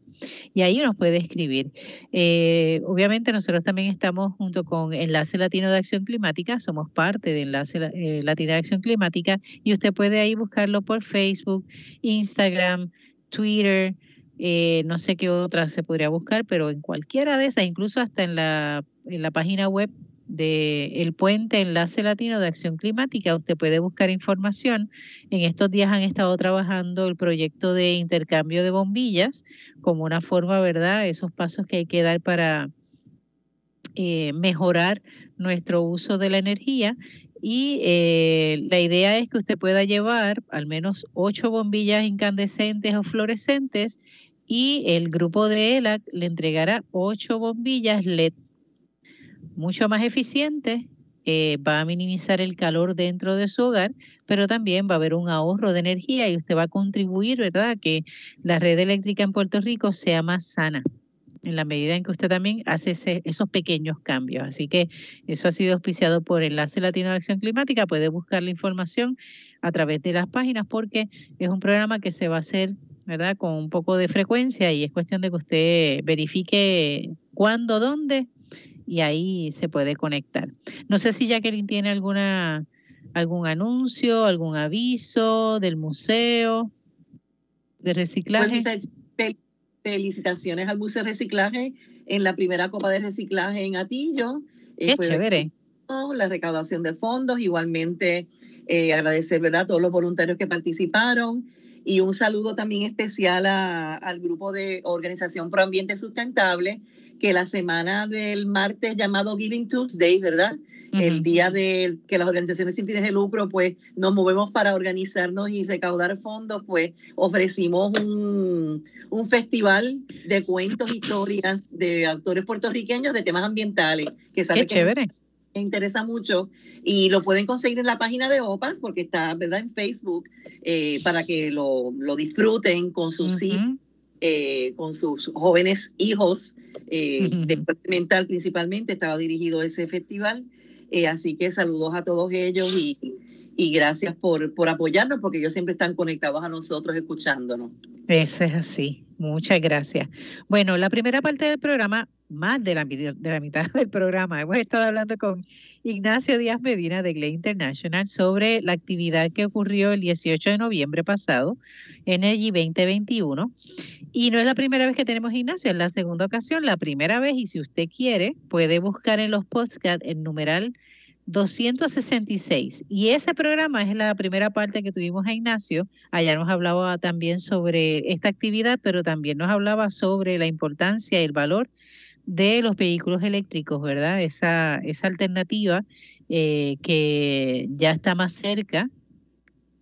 Y ahí nos puede escribir. Eh, obviamente nosotros también estamos junto con Enlace Latino de Acción Climática, somos parte de Enlace eh, Latino de Acción Climática y usted puede ahí buscarlo por Facebook, Instagram, Twitter, eh, no sé qué otra se podría buscar, pero en cualquiera de esas, incluso hasta en la, en la página web de el puente Enlace Latino de Acción Climática. Usted puede buscar información. En estos días han estado trabajando el proyecto de intercambio de bombillas como una forma, ¿verdad? Esos pasos que hay que dar para eh, mejorar nuestro uso de la energía. Y eh, la idea es que usted pueda llevar al menos ocho bombillas incandescentes o fluorescentes y el grupo de ELAC le entregará ocho bombillas LED mucho más eficiente eh, va a minimizar el calor dentro de su hogar, pero también va a haber un ahorro de energía y usted va a contribuir, ¿verdad?, a que la red eléctrica en Puerto Rico sea más sana en la medida en que usted también hace esos pequeños cambios. Así que eso ha sido auspiciado por Enlace Latino de Acción Climática. Puede buscar la información a través de las páginas porque es un programa que se va a hacer ¿verdad? Con un poco de frecuencia y es cuestión de que usted verifique cuándo, dónde y ahí se puede conectar. No sé si Jacqueline tiene alguna algún anuncio, algún aviso del museo de reciclaje. Pues, felicitaciones al Museo de Reciclaje en la primera Copa de Reciclaje en Atillo. Eh, Qué chévere. La recaudación de fondos, igualmente eh, agradecer ¿verdad? a todos los voluntarios que participaron y un saludo también especial al grupo de Organización Pro Ambiente Sustentable, que la semana del martes llamado Giving Tuesday, ¿verdad? El día de que las organizaciones sin fines de lucro, pues nos movemos para organizarnos y recaudar fondos, pues ofrecimos un, un festival de cuentos, historias de autores puertorriqueños de temas ambientales. Que sabe Qué chévere me interesa mucho y lo pueden conseguir en la página de OPAS porque está verdad en Facebook eh, para que lo, lo, disfruten con sus hijos, eh, con sus jóvenes hijos eh, de mental principalmente estaba dirigido ese festival así que saludos a todos ellos y, y gracias por, por apoyarnos porque ellos siempre están conectados a nosotros escuchándonos. Eso es así. Muchas gracias. Bueno, la primera parte del programa, más de la, de la mitad del programa, hemos estado hablando con Ignacio Díaz Medina de Gley International sobre la actividad que ocurrió el 18 de noviembre pasado, Energy 2021. Y no es la primera vez que tenemos Ignacio, es la segunda ocasión, la primera vez, y si usted quiere, puede buscar en los podcasts el numeral 266. Y ese programa es la primera parte que tuvimos a Ignacio. Allá nos hablaba también sobre esta actividad, pero también nos hablaba sobre la importancia y el valor de los vehículos eléctricos, ¿verdad? Esa, esa alternativa eh, que ya está más cerca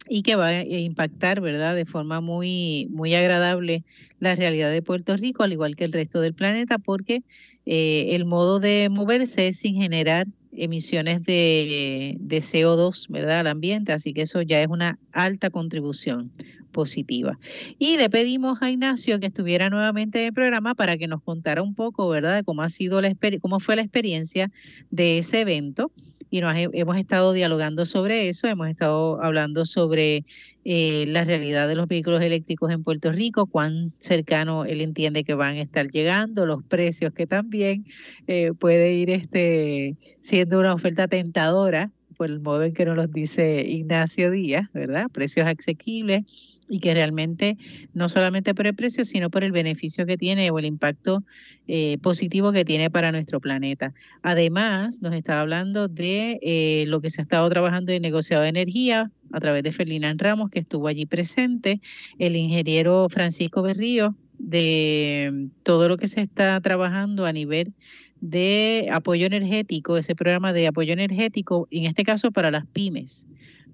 y que va a impactar, ¿verdad? De forma muy, muy agradable la realidad de Puerto Rico, al igual que el resto del planeta, porque eh, el modo de moverse es sin generar emisiones de, de, CO2 ¿verdad? al ambiente, así que eso ya es una alta contribución positiva. Y le pedimos a Ignacio que estuviera nuevamente en el programa para que nos contara un poco, ¿verdad?, de cómo ha sido la cómo fue la experiencia de ese evento y nos hemos estado dialogando sobre eso, hemos estado hablando sobre eh, la realidad de los vehículos eléctricos en Puerto Rico, cuán cercano él entiende que van a estar llegando, los precios que también eh, puede ir este, siendo una oferta tentadora por el modo en que nos los dice Ignacio Díaz, ¿verdad? Precios asequibles y que realmente no solamente por el precio, sino por el beneficio que tiene o el impacto eh, positivo que tiene para nuestro planeta. Además, nos está hablando de eh, lo que se ha estado trabajando en negociado de energía a través de Ferdinand Ramos, que estuvo allí presente, el ingeniero Francisco Berrío, de todo lo que se está trabajando a nivel de apoyo energético, ese programa de apoyo energético, en este caso para las pymes,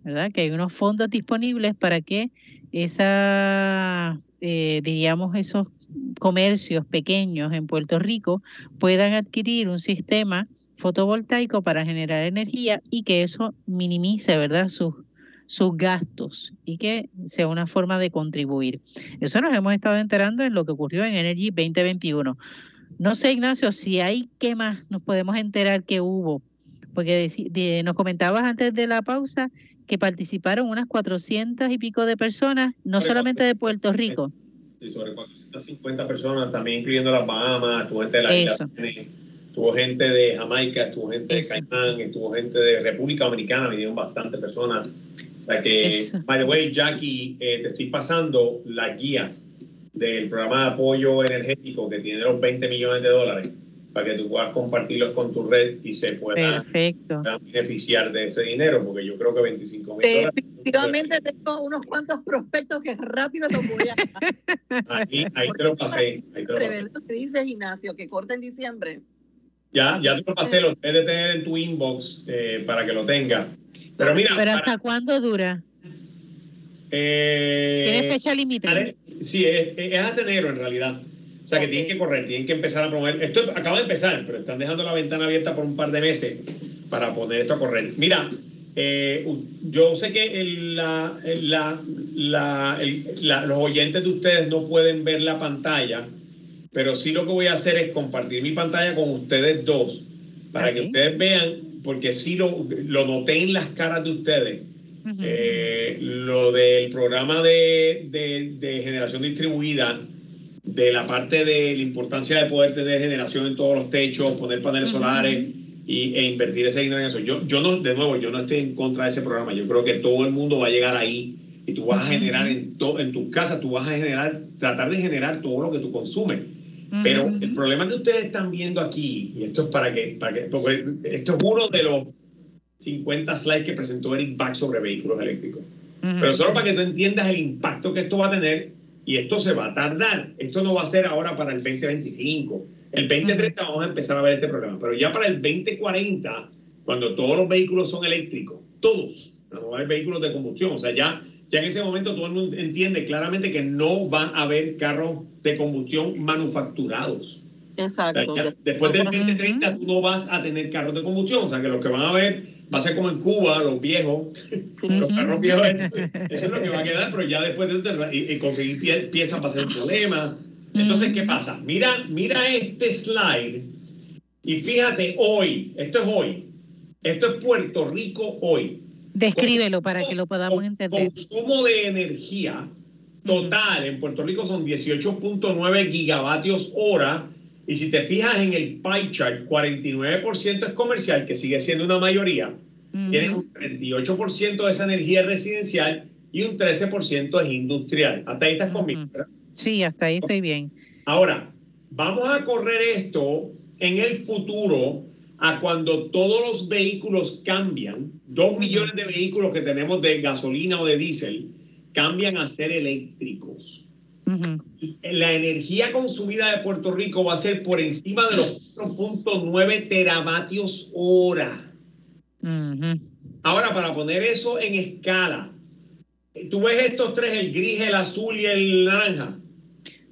¿verdad? Que hay unos fondos disponibles para que esa, eh, diríamos, esos comercios pequeños en Puerto Rico puedan adquirir un sistema fotovoltaico para generar energía y que eso minimice, ¿verdad?, sus, sus gastos y que sea una forma de contribuir. Eso nos hemos estado enterando en lo que ocurrió en Energy 2021. No sé, Ignacio, si hay qué más nos podemos enterar que hubo, porque nos comentabas antes de la pausa que participaron unas 400 y pico de personas, no solamente de Puerto Rico. Sí, sobre 450 personas, también incluyendo las Bahamas, estuvo gente de la isla, estuvo gente de Jamaica, estuvo gente de Caimán, estuvo gente de República Dominicana, vinieron bastantes personas. O sea que, by the way, Jackie, eh, te estoy pasando las guías del programa de apoyo energético que tiene los 20 millones de dólares para que tú puedas compartirlos con tu red y se puedan, beneficiar de ese dinero, porque yo creo que 25 mil dólares. Definitivamente tengo unos cuantos prospectos que rápido los voy a. ahí, ahí te lo pasé. Ahí te lo pasé. que dice Ignacio, que corta en diciembre. Ya, ya te lo pasé, lo debes de tener en tu inbox eh, para que lo tenga. Pero mira. ¿Pero hasta cuándo dura? Eh, ¿Tiene fecha limitada? Sí, es, es hasta enero en realidad. O sea que tienen que correr, tienen que empezar a promover. Esto acaba de empezar, pero están dejando la ventana abierta por un par de meses para poner esto a correr. Mira, eh, yo sé que la, los oyentes de ustedes no pueden ver la pantalla, pero sí lo que voy a hacer es compartir mi pantalla con ustedes dos para que ustedes vean, porque sí lo, lo noté en las caras de ustedes. Eh, lo del programa de, de, generación distribuida, de la parte de la importancia de poder tener generación en todos los techos, poner paneles solares y, e invertir ese dinero en eso. Yo, yo no, de nuevo, yo no estoy en contra de ese programa. Yo creo que todo el mundo va a llegar ahí y tú vas a generar en, en tu casa, tú vas a generar, tratar de generar todo lo que tú consumes. Pero el problema que ustedes están viendo aquí, y esto es para que, para que porque esto es uno de los 50 slides que presentó Eric Bach sobre vehículos eléctricos. Pero solo para que tú entiendas el impacto que esto va a tener, y esto se va a tardar. Esto no va a ser ahora para el 2025. El 2030 vamos a empezar a ver este problema. Pero ya para el 2040, cuando todos los vehículos son eléctricos, todos, no va a haber vehículos de combustión, o sea, ya, ya en ese momento todo el mundo entiende claramente que no va a haber carros de combustión manufacturados. Exacto. después del 2030 tú no vas a tener carros de combustión, o sea que los que van a ver va a ser como en Cuba, los viejos, los carros viejos, eso es lo que va a quedar, pero ya después de y, conseguir piezas va a ser un problema. Entonces, ¿qué pasa? Mira, mira este slide y fíjate hoy, esto es hoy, esto es Puerto Rico hoy. Descríbelo para que lo podamos entender. Consumo de energía total en Puerto Rico son 18.9 gigavatios hora. Y si te fijas en el pie chart, 49% es comercial, que sigue siendo una mayoría. Tienes un 38% de esa energía residencial y un 13% es industrial. Hasta ahí estás conmigo, Sí, hasta ahí estoy bien. Ahora, vamos a correr esto en el futuro a cuando todos los vehículos cambian, dos millones de vehículos que tenemos de gasolina o de diésel, cambian a ser eléctricos. La energía consumida de Puerto Rico va a ser por encima de los 4.9 teravatios hora. Ahora, para poner eso en escala, tú ves estos tres, el gris, el azul y el naranja.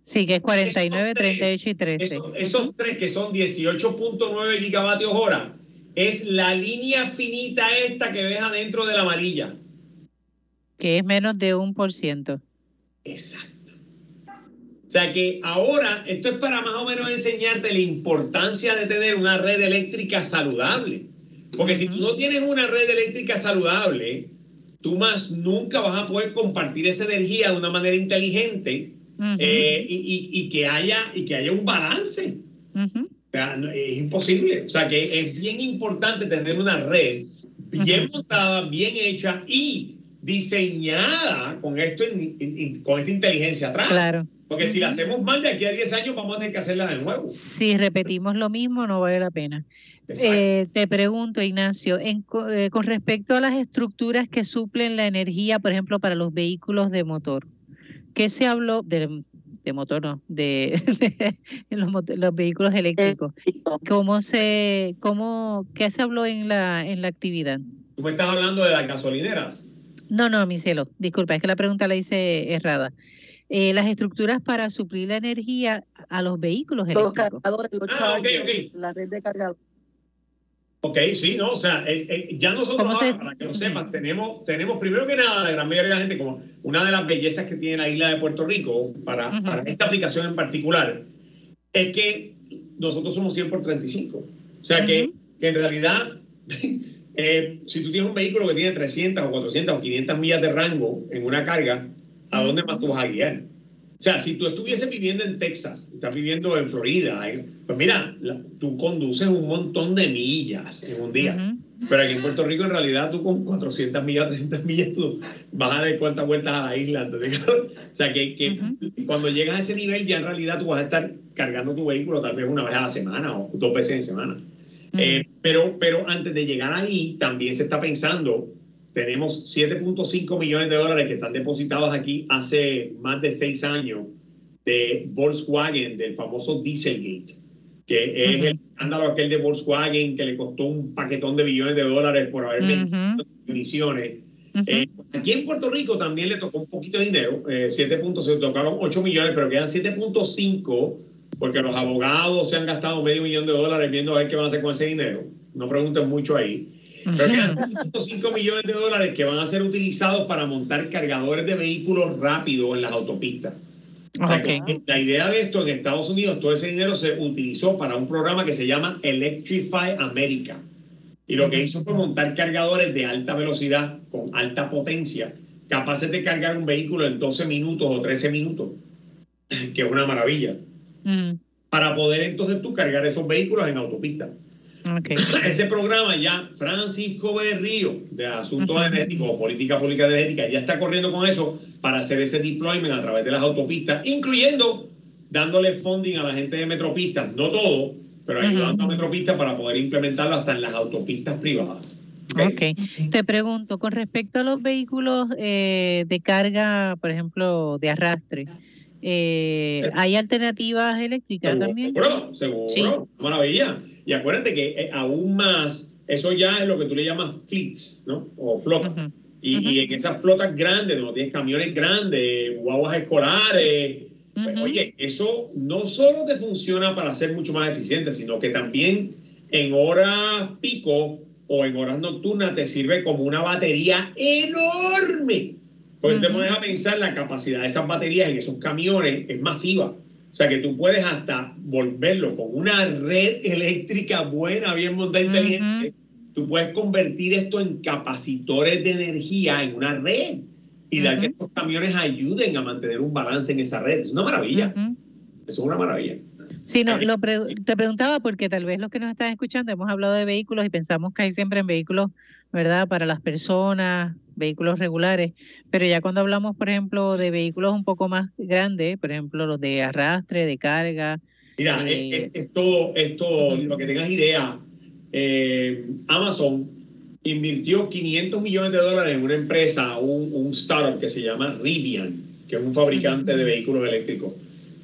Sí, que es 49, 38 y 13. Esos, tres que son 18.9 gigavatios hora, es la línea finita esta que ves adentro de la amarilla que es menos de un por ciento. Exacto. O sea que ahora esto es para más o menos enseñarte la importancia de tener una red eléctrica saludable. Porque si tú no tienes una red eléctrica saludable, tú más nunca vas a poder compartir esa energía de una manera inteligente eh, y, que haya, y que haya un balance. o sea, es imposible. O sea que es bien importante tener una red bien montada, bien hecha y diseñada con esto con esta inteligencia atrás. Claro. Porque si la hacemos mal de aquí a 10 años vamos a tener que hacerla de nuevo. Si repetimos lo mismo no vale la pena. Eh, te pregunto, Ignacio, en, eh, con respecto a las estructuras que suplen la energía, por ejemplo, para los vehículos de motor, ¿qué se habló de, de motor, no, de, los, los, vehículos eléctricos? ¿Cómo se, cómo, qué se habló en la, en la actividad? Tú me estás hablando de las gasolineras. No, no, mi cielo, disculpa, es que la pregunta la hice errada. Eh, las estructuras para suplir la energía a los vehículos eléctricos. Los cargadores, los ah, la red de cargadores. Ok, sí, no, o sea, eh, eh, ya nosotros, para que lo sepas, tenemos, tenemos primero que nada, la gran mayoría de la gente, como una de las bellezas que tiene la isla de Puerto Rico para, para esta aplicación en particular, es que nosotros somos 100 por 35. O sea, que, que en realidad Eh, si tú tienes un vehículo que tiene 300 o 400 o 500 millas de rango en una carga, ¿a dónde más tú vas a guiar? O sea, si tú estuvieses viviendo en Texas, estás viviendo en Florida, eh, pues mira, tú conduces un montón de millas en un día. Pero aquí en Puerto Rico, en realidad, tú con 400 millas, 300 millas, tú vas a dar cuántas vueltas a la isla. o sea, que, cuando llegas a ese nivel, ya en realidad tú vas a estar cargando tu vehículo tal vez una vez a la semana o dos veces en semana. Eh, pero, pero antes de llegar ahí, también se está pensando, tenemos 7.5 millones de dólares que están depositados aquí hace más de seis años de Volkswagen, del famoso Dieselgate, que es el escándalo aquel de Volkswagen que le costó un paquetón de billones de dólares por haber vendido emisiones. Eh, aquí en Puerto Rico también le tocó un poquito de dinero, eh, 7. se tocaron 8 millones, pero quedan 7.5 porque los abogados se han gastado medio millón de dólares viendo a ver qué van a hacer con ese dinero. no pregunten mucho ahí. Pero quedan 5 millones de dólares que van a ser utilizados para montar cargadores de vehículos rápidos en las autopistas. la idea de esto en Estados Unidos, todo ese dinero se utilizó para un programa que se llama Electrify America. Y lo que hizo fue montar cargadores de alta velocidad, con alta potencia, capaces de cargar un vehículo en 12 minutos o 13 minutos, que es una maravilla. Para poder entonces tú cargar esos vehículos en autopista. Ese programa ya Francisco Berrío de Asuntos Energéticos o Política Pública Energética ya está corriendo con eso para hacer ese deployment a través de las autopistas, incluyendo dándole funding a la gente de Metropistas, no todo, pero ayudando a Metropistas para poder implementarlo hasta en las autopistas privadas. Okay. Te pregunto, con respecto a los vehículos eh, de carga, por ejemplo, de arrastre, eh, ¿hay alternativas eléctricas también? Seguro, seguro, maravilla. Y acuérdate que eh, aún más, eso ya es lo que tú le llamas fleets, ¿no? O flotas. y, en esas flotas grandes, donde tienes camiones grandes, guaguas escolares, pues, oye, eso no solo te funciona para ser mucho más eficiente, sino que también en horas pico o en horas nocturnas te sirve como una batería enorme. Porque te pones a pensar la capacidad de esas baterías en esos camiones es masiva. O sea que tú puedes hasta volverlo con una red eléctrica buena, bien montada, inteligente. Tú puedes convertir esto en capacitores de energía en una red y dar que estos camiones ayuden a mantener un balance en esa red. Es una maravilla. Eso es una maravilla. Sí, no, lo te preguntaba porque tal vez los que nos están escuchando hemos hablado de vehículos y pensamos que hay siempre en vehículos, ¿verdad? Para las personas, vehículos regulares, pero ya cuando hablamos, por ejemplo, de vehículos un poco más grandes, por ejemplo, los de arrastre, de carga. Mira, es, eh, todo, esto, lo que tengas idea, eh, Amazon invirtió 500 millones de dólares en una empresa, un, un startup que se llama Rivian, que es un fabricante de vehículos eléctricos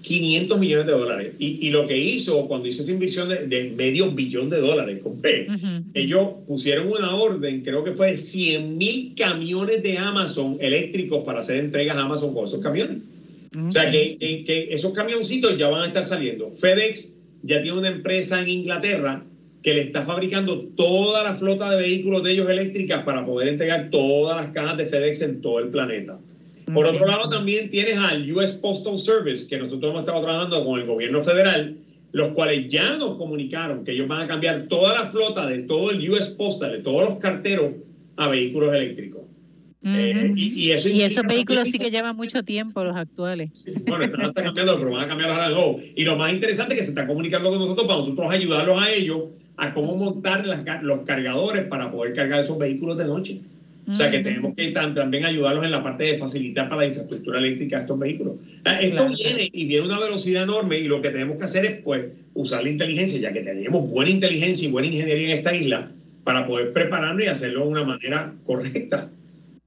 500 millones de dólares. Y, lo que hizo cuando hizo esa inversión de, medio billón de dólares, compré, ellos pusieron una orden, creo que fue de 100 mil camiones de Amazon eléctricos para hacer entregas a Amazon con esos camiones. O sea que, que, esos camioncitos ya van a estar saliendo. FedEx ya tiene una empresa en Inglaterra que le está fabricando toda la flota de vehículos de ellos eléctricas para poder entregar todas las cajas de FedEx en todo el planeta. Por otro lado, también tienes al US Postal Service, que nosotros hemos estado trabajando con el gobierno federal, los cuales ya nos comunicaron que ellos van a cambiar toda la flota de todo el US Postal, de todos los carteros, a vehículos eléctricos. Eh, y, esos vehículos sí que llevan mucho tiempo, los actuales. bueno, están, cambiando, pero van a cambiar ahora de Y lo más interesante es que se están comunicando con nosotros para nosotros ayudarlos a ellos a cómo montar los cargadores para poder cargar esos vehículos de noche. O sea que tenemos que también ayudarlos en la parte de facilitar para la infraestructura eléctrica estos vehículos. esto viene y viene a una velocidad enorme y lo que tenemos que hacer es pues usar la inteligencia, ya que tenemos buena inteligencia y buena ingeniería en esta isla, para poder prepararnos y hacerlo de una manera correcta.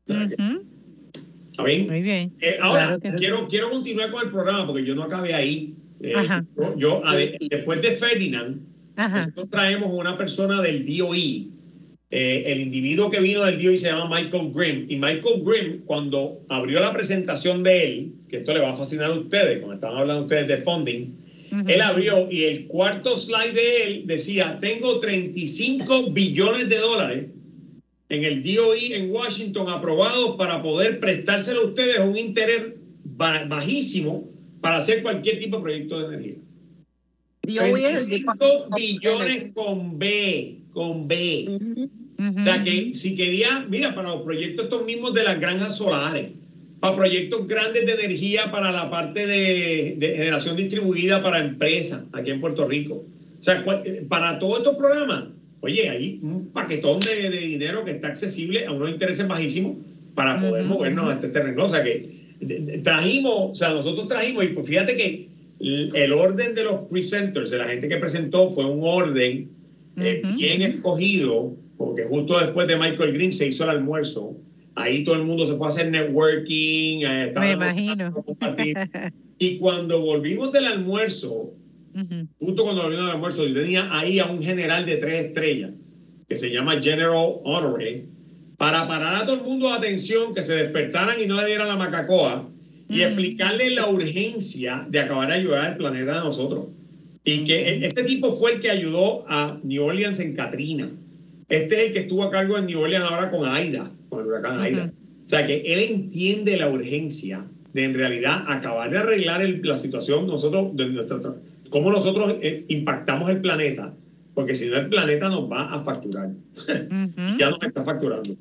¿Está bien? Muy bien. Eh, ahora, quiero, quiero continuar con el programa porque yo no acabé ahí. Eh, yo, después de Ferdinand, nosotros traemos una persona del DOI eh, el individuo que vino del y se llama Michael Grimm. Y Michael Grimm, cuando abrió la presentación de él, que esto le va a fascinar a ustedes, cuando estaban hablando ustedes de funding, él abrió y el cuarto slide de él decía, tengo 35 billones de dólares en el DOI en Washington aprobados para poder prestárselo a ustedes un interés bajísimo para hacer cualquier tipo de proyecto de energía. DOI es 35 billones con B con B. O sea que si quería, mira, para los proyectos estos mismos de las granjas solares, para proyectos grandes de energía para la parte de, generación distribuida para empresas aquí en Puerto Rico. O sea, eh, para todos estos programas, oye, hay un paquetón de, dinero que está accesible a unos intereses bajísimos para poder movernos a este terreno. O sea que trajimos, o sea, nosotros trajimos, y pues fíjate que el orden de los presenters, de la gente que presentó, fue un orden eh, bien escogido, porque justo después de Michael Green se hizo el almuerzo. Ahí todo el mundo se fue a hacer networking. Eh, Me imagino. Y cuando volvimos del almuerzo, justo cuando volvimos del almuerzo, yo tenía ahí a un general de tres estrellas que se llama General Honoré para parar a todo el mundo de atención, que se despertaran y no le dieran la macacoa y explicarle la urgencia de acabar de ayudar al planeta a nosotros. Y que este tipo fue el que ayudó a New Orleans en Katrina. Este es el que estuvo a cargo en New Orleans ahora con Aida, con el huracán Aida. O sea que él entiende la urgencia de en realidad acabar de arreglar la situación nosotros, de cómo nosotros eh, impactamos el planeta, porque si no el planeta nos va a facturar. ya nos está facturando.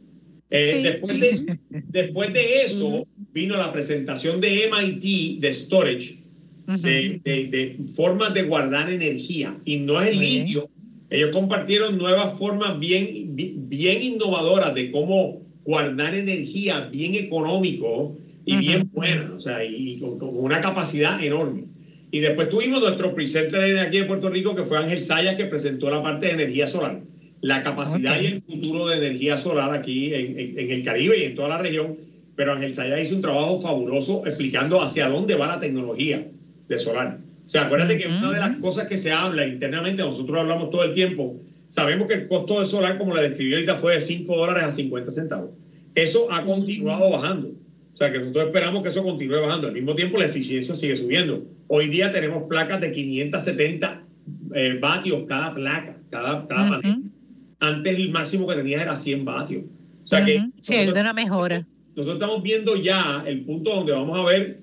Eh, después, de, después de eso vino la presentación de MIT de storage, de, de, formas de guardar energía. Y no es el litio. Ellos compartieron nuevas formas bien, bien innovadoras de cómo guardar energía bien económico y bien buena, o sea, y, con, una capacidad enorme. Y después tuvimos nuestro presenter de aquí de Puerto Rico, que fue Ángel Sayas, que presentó la parte de energía solar la capacidad y el futuro de energía solar aquí en, el Caribe y en toda la región. Pero Ángel Sayas hizo un trabajo fabuloso explicando hacia dónde va la tecnología de solar. O sea, acuérdate que una de las cosas que se habla internamente, nosotros hablamos todo el tiempo, sabemos que el costo de solar, como la describí ahorita, fue de 5 dólares a 50 centavos. Eso ha continuado bajando. O sea, que nosotros esperamos que eso continúe bajando. Al mismo tiempo, la eficiencia sigue subiendo. Hoy día tenemos placas de 570 eh, vatios cada placa, cada, cada antes el máximo que tenías era 100 vatios. O sea que... Sí, hay una mejora. Nosotros estamos viendo ya el punto donde vamos a ver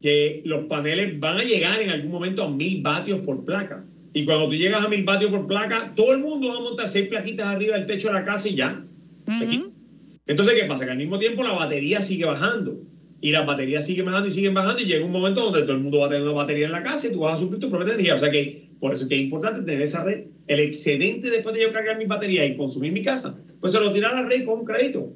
que los paneles van a llegar en algún momento a 1000 vatios por placa. Y cuando tú llegas a 1000 vatios por placa, todo el mundo va a montar seis plaquitas arriba del techo de la casa y ya. Entonces, ¿qué pasa? Que al mismo tiempo la batería sigue bajando. Y las baterías siguen bajando y siguen bajando. Y llega un momento donde todo el mundo va a tener una batería en la casa y tú vas a suplir tu propia energía. O sea que por eso es que es importante tener esa red. El excedente después de yo cargar mi batería y consumir mi casa, pues se lo tira a la red con un crédito.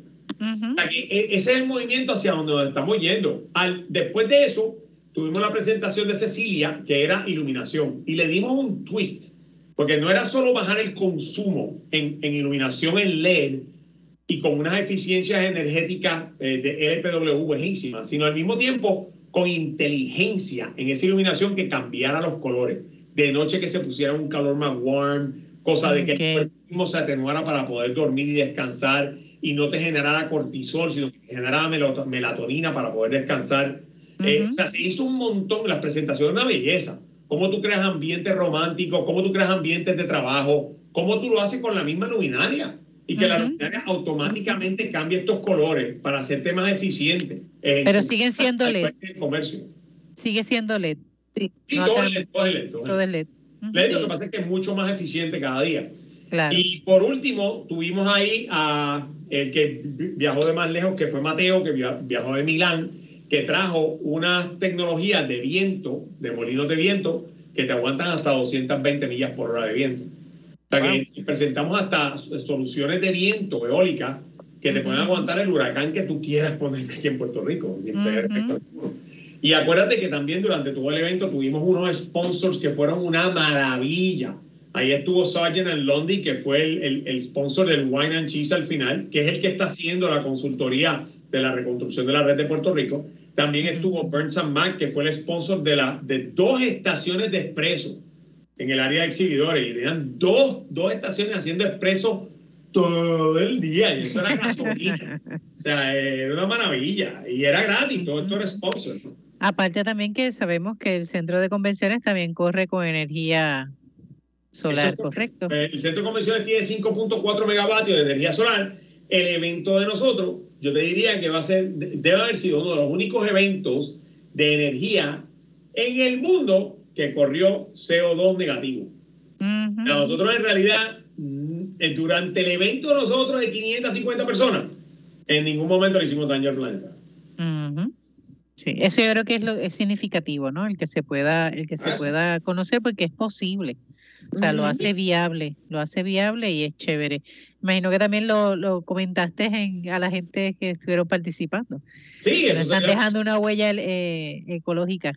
E, ese es el movimiento hacia donde nos estamos yendo. Al, después de eso, tuvimos la presentación de Cecilia, que era iluminación, y le dimos un twist, porque no era solo bajar el consumo en, iluminación en LED y con unas eficiencias energéticas eh, de LPW buenísimas, sino al mismo tiempo con inteligencia en esa iluminación que cambiara los colores. De noche que se pusiera un calor más warm, cosa de que el cuerpo se atenuara para poder dormir y descansar y no te generara cortisol, sino que te generara melatonina para poder descansar. Eh, o sea, se hizo un montón, las presentaciones una belleza. Cómo tú creas ambientes románticos, cómo tú creas ambientes de trabajo, cómo tú lo haces con la misma luminaria y que la luminaria automáticamente cambie estos colores para hacerte más eficiente. Pero siguen siendo LED. Comercio. Sigue siendo LED. Sí, todo, es LED, todo es LED. LED. lo que pasa es que es mucho más eficiente cada día. Y por último, tuvimos ahí a el que viajó de más lejos, que fue Mateo, que viajó de Milán, que trajo unas tecnologías de viento, de molinos de viento, que te aguantan hasta 220 millas por hora de viento. O sea que presentamos hasta soluciones de viento eólica que te pueden aguantar el huracán que tú quieras poner aquí en Puerto Rico. Y acuérdate que también durante todo el evento tuvimos unos sponsors que fueron una maravilla. Ahí estuvo Sargent and Lundy, que fue el, el, sponsor del Wine and Cheese al final, que es el que está haciendo la consultoría de la reconstrucción de la red de Puerto Rico. También estuvo Burns and Mac, que fue el sponsor de, la, de dos estaciones de expreso en el área de exhibidores. Y tenían dos, dos estaciones haciendo expreso todo el día. Y eso era gasolina. o sea, era una maravilla. Y era gratis, todo esto era sponsor. Aparte también que sabemos que el centro de convenciones también corre con energía solar, ¿correcto? Eh, el centro de convenciones tiene 5.4 megavatios de energía solar. El evento de nosotros, yo te diría que va a ser, debe haber sido uno de los únicos eventos de energía en el mundo que corrió CO2 negativo. Nosotros en realidad, mm, eh, durante el evento de nosotros de 550 personas, en ningún momento le hicimos daño al planeta. Sí, eso yo creo que es lo es significativo, ¿no? El que se pueda, el que se pueda conocer porque es posible. O sea, lo hace viable, lo hace viable y es chévere. Imagino que también lo, lo comentaste en, a la gente que estuvieron participando. Sí, eso están dejando una huella eh, ecológica.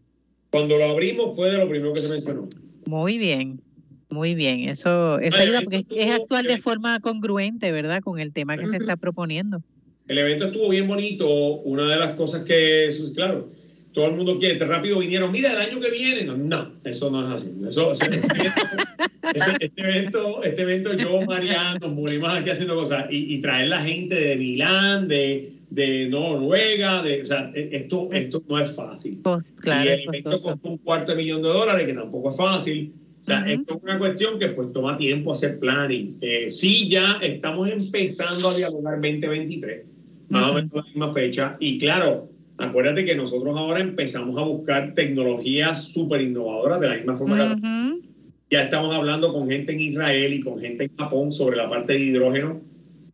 Cuando lo abrimos fue de lo primero que se mencionó. Muy bien, muy bien. Eso, eso ayuda porque es actuar de forma congruente, ¿verdad? Con el tema que se está proponiendo. El evento estuvo bien bonito. Una de las cosas que, claro, todo el mundo quiere, rápido vinieron, mira, el año que viene. No, eso no es así. Eso, este, evento, este, evento, yo, Mariano, nos morimos aquí haciendo cosas y, traer la gente de Milán, de, de Noruega, de, o sea, e, esto, esto no es fácil. Pues, claro, y el evento costó un cuarto de millón de dólares, que tampoco es fácil. O sea, esto es una cuestión que pues toma tiempo hacer planning. Eh, sí, ya estamos empezando a dialogar 2023, más o menos la misma fecha. Y claro, acuérdate que nosotros ahora empezamos a buscar tecnologías súper innovadoras de la misma forma que ya estamos hablando con gente en Israel y con gente en Japón sobre la parte de hidrógeno,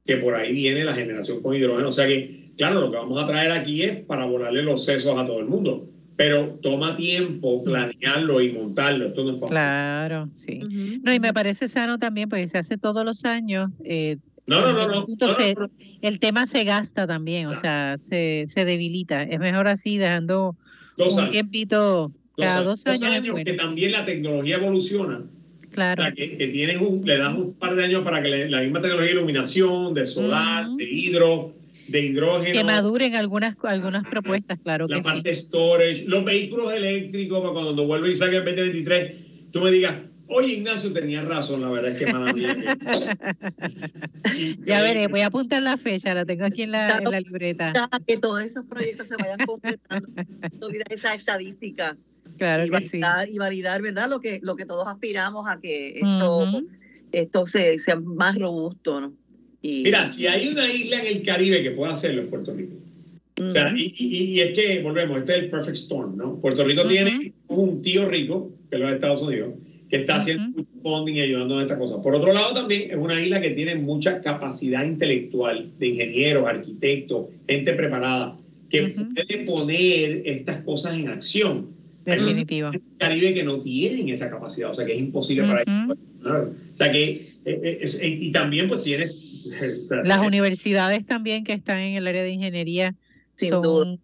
que por ahí viene la generación con hidrógeno. O sea que, claro, lo que vamos a traer aquí es para volarle los sesos a todo el mundo pero toma tiempo planearlo y montarlo. Esto no es Claro, sí. No, y me parece sano también, porque se hace todos los años. Eh, no, no, no, El tema se gasta también, o sea, se, se debilita. Es mejor así, dejando un tiempito cada dos, años. que también la tecnología evoluciona. Claro. O sea, que, tienes un, le das un par de años para que la misma tecnología de iluminación, de solar, de hidro, de hidrógeno. Que maduren algunas, algunas propuestas, claro la que parte storage, los vehículos eléctricos, para cuando vuelva y salga el 2023, tú me digas, oye Ignacio tenía razón, la verdad es que mala ya veré, voy a apuntar la fecha, la tengo aquí en la, en la libreta. Que todos esos proyectos se vayan completando, esa estadística. Claro y validar, sí. Y validar, ¿verdad? Lo que, lo que todos aspiramos a que esto, esto se, sea más robusto, ¿no? Mira, si hay una isla en el Caribe que pueda hacerlo, es Puerto Rico. O sea, y, es que, volvemos, este es el perfect storm, ¿no? Puerto Rico tiene un tío rico, que es los Estados Unidos, que está haciendo mucho funding y ayudando en esta cosa. Por otro lado, también es una isla que tiene mucha capacidad intelectual de ingenieros, arquitectos, gente preparada, que puede poner estas cosas en acción. Definitivo. En el Caribe que no tienen esa capacidad, o sea, que es imposible para ellos. O sea, que, eh, eh, y también pues tienes las universidades también que están en el área de ingeniería son,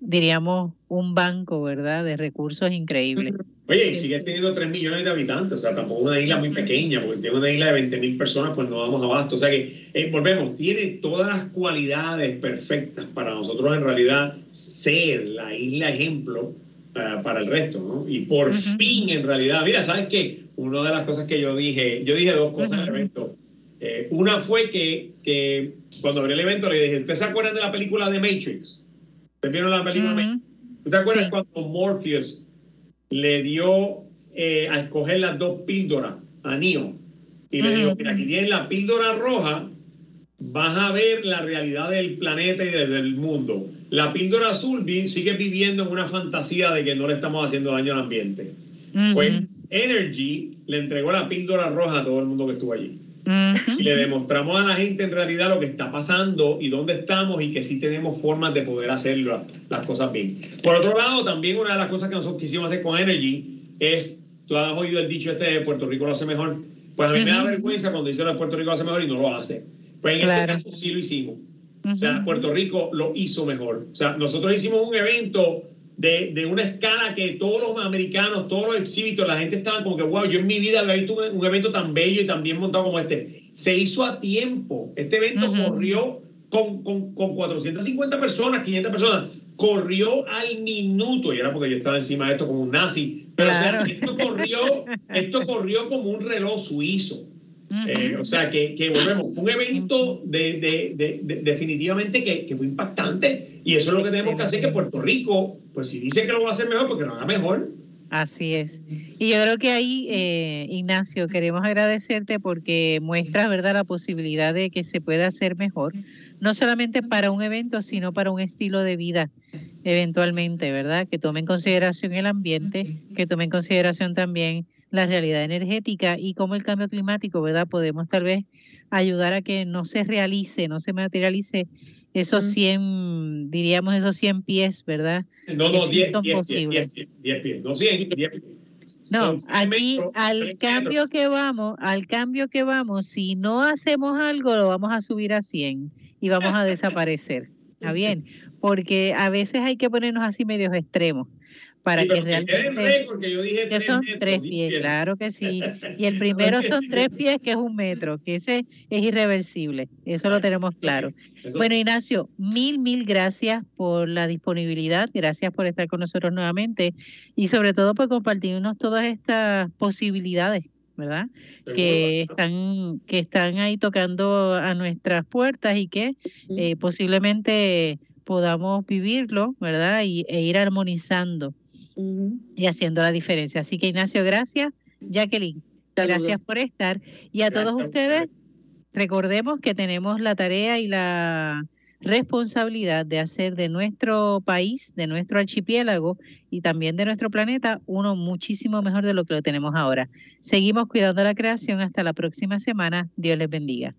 diríamos, un banco, ¿verdad?, de recursos increíbles. Oye, y sigue teniendo 3 millones de habitantes, o sea, tampoco una isla muy pequeña, porque tiene una isla de 20 mil personas, pues no vamos abasto. O sea que, eh, volvemos, tiene todas las cualidades perfectas para nosotros en realidad ser la isla ejemplo uh, para el resto, ¿no? Y por fin, en realidad, mira, ¿sabes qué? Una de las cosas que yo dije, yo dije dos cosas en el evento eh, una fue que, que, cuando abrí el evento le dije, ¿ustedes se acuerdan de la película de Matrix? ¿Ustedes vieron la película Matrix? te acuerdas cuando Morpheus le dio eh, a escoger las dos píldoras a Neo? Y le dijo, mira, aquí tienes la píldora roja, vas a ver la realidad del planeta y del mundo. La píldora azul sigue viviendo en una fantasía de que no le estamos haciendo daño al ambiente. Pues Energy le entregó la píldora roja a todo el mundo que estuvo allí. Y le demostramos a la gente en realidad lo que está pasando y dónde estamos y que sí tenemos formas de poder hacer las cosas bien. Por otro lado, también una de las cosas que nosotros quisimos hacer con Energy es, tú has oído el dicho este de Puerto Rico lo hace mejor, pues a mí me da vergüenza cuando dice que Puerto Rico lo hace mejor y no lo hace. Pues en este caso sí lo hicimos. O sea, Puerto Rico lo hizo mejor. O sea, nosotros hicimos un evento de, de, una escala que todos los americanos, todos los exhibitos, la gente estaba como que, wow, yo en mi vida había visto un, evento tan bello y tan bien montado como este. Se hizo a tiempo. Este evento corrió con, con, con, 450 personas, 500 personas. Corrió al minuto, y era porque yo estaba encima de esto como un nazi, pero esto, corrió, esto corrió como un reloj suizo. Eh, o sea, que, que, volvemos, un evento de, de, de, definitivamente que, que, fue impactante y eso es lo que tenemos que hacer, que Puerto Rico, pues si dice que lo va a hacer mejor, porque lo haga mejor. Así es. Y yo creo que ahí, eh, Ignacio, queremos agradecerte porque muestras, ¿verdad?, la posibilidad de que se pueda hacer mejor, no solamente para un evento, sino para un estilo de vida eventualmente, ¿verdad? Que tome en consideración el ambiente, que tome en consideración también la realidad energética y cómo el cambio climático, ¿verdad? Podemos tal vez ayudar a que no se realice, no se materialice esos 100, diríamos esos 100 pies, ¿verdad? No, no, 10, son posibles. 10, pies, no 100, 10 pies. No, aquí al cambio que vamos, al cambio que vamos, si no hacemos algo, lo vamos a subir a 100 y vamos a desaparecer. ¿Está bien? Porque a veces hay que ponernos así medios extremos para que realmente yo dije que son tres pies, claro que sí. Y el primero son tres pies, que es un metro, que ese es irreversible, eso lo tenemos claro. Bueno, Ignacio, mil, mil gracias por la disponibilidad, gracias por estar con nosotros nuevamente y sobre todo por compartirnos todas estas posibilidades. ¿verdad? Que están, que están ahí tocando a nuestras puertas y que eh, posiblemente podamos vivirlo, ¿verdad? Y, e ir armonizando y haciendo la diferencia. Así que Ignacio, gracias. Jacqueline, gracias por estar. Y a todos ustedes, recordemos que tenemos la tarea y la responsabilidad de hacer de nuestro país, de nuestro archipiélago y también de nuestro planeta uno muchísimo mejor de lo que lo tenemos ahora. Seguimos cuidando la creación. Hasta la próxima semana. Dios les bendiga.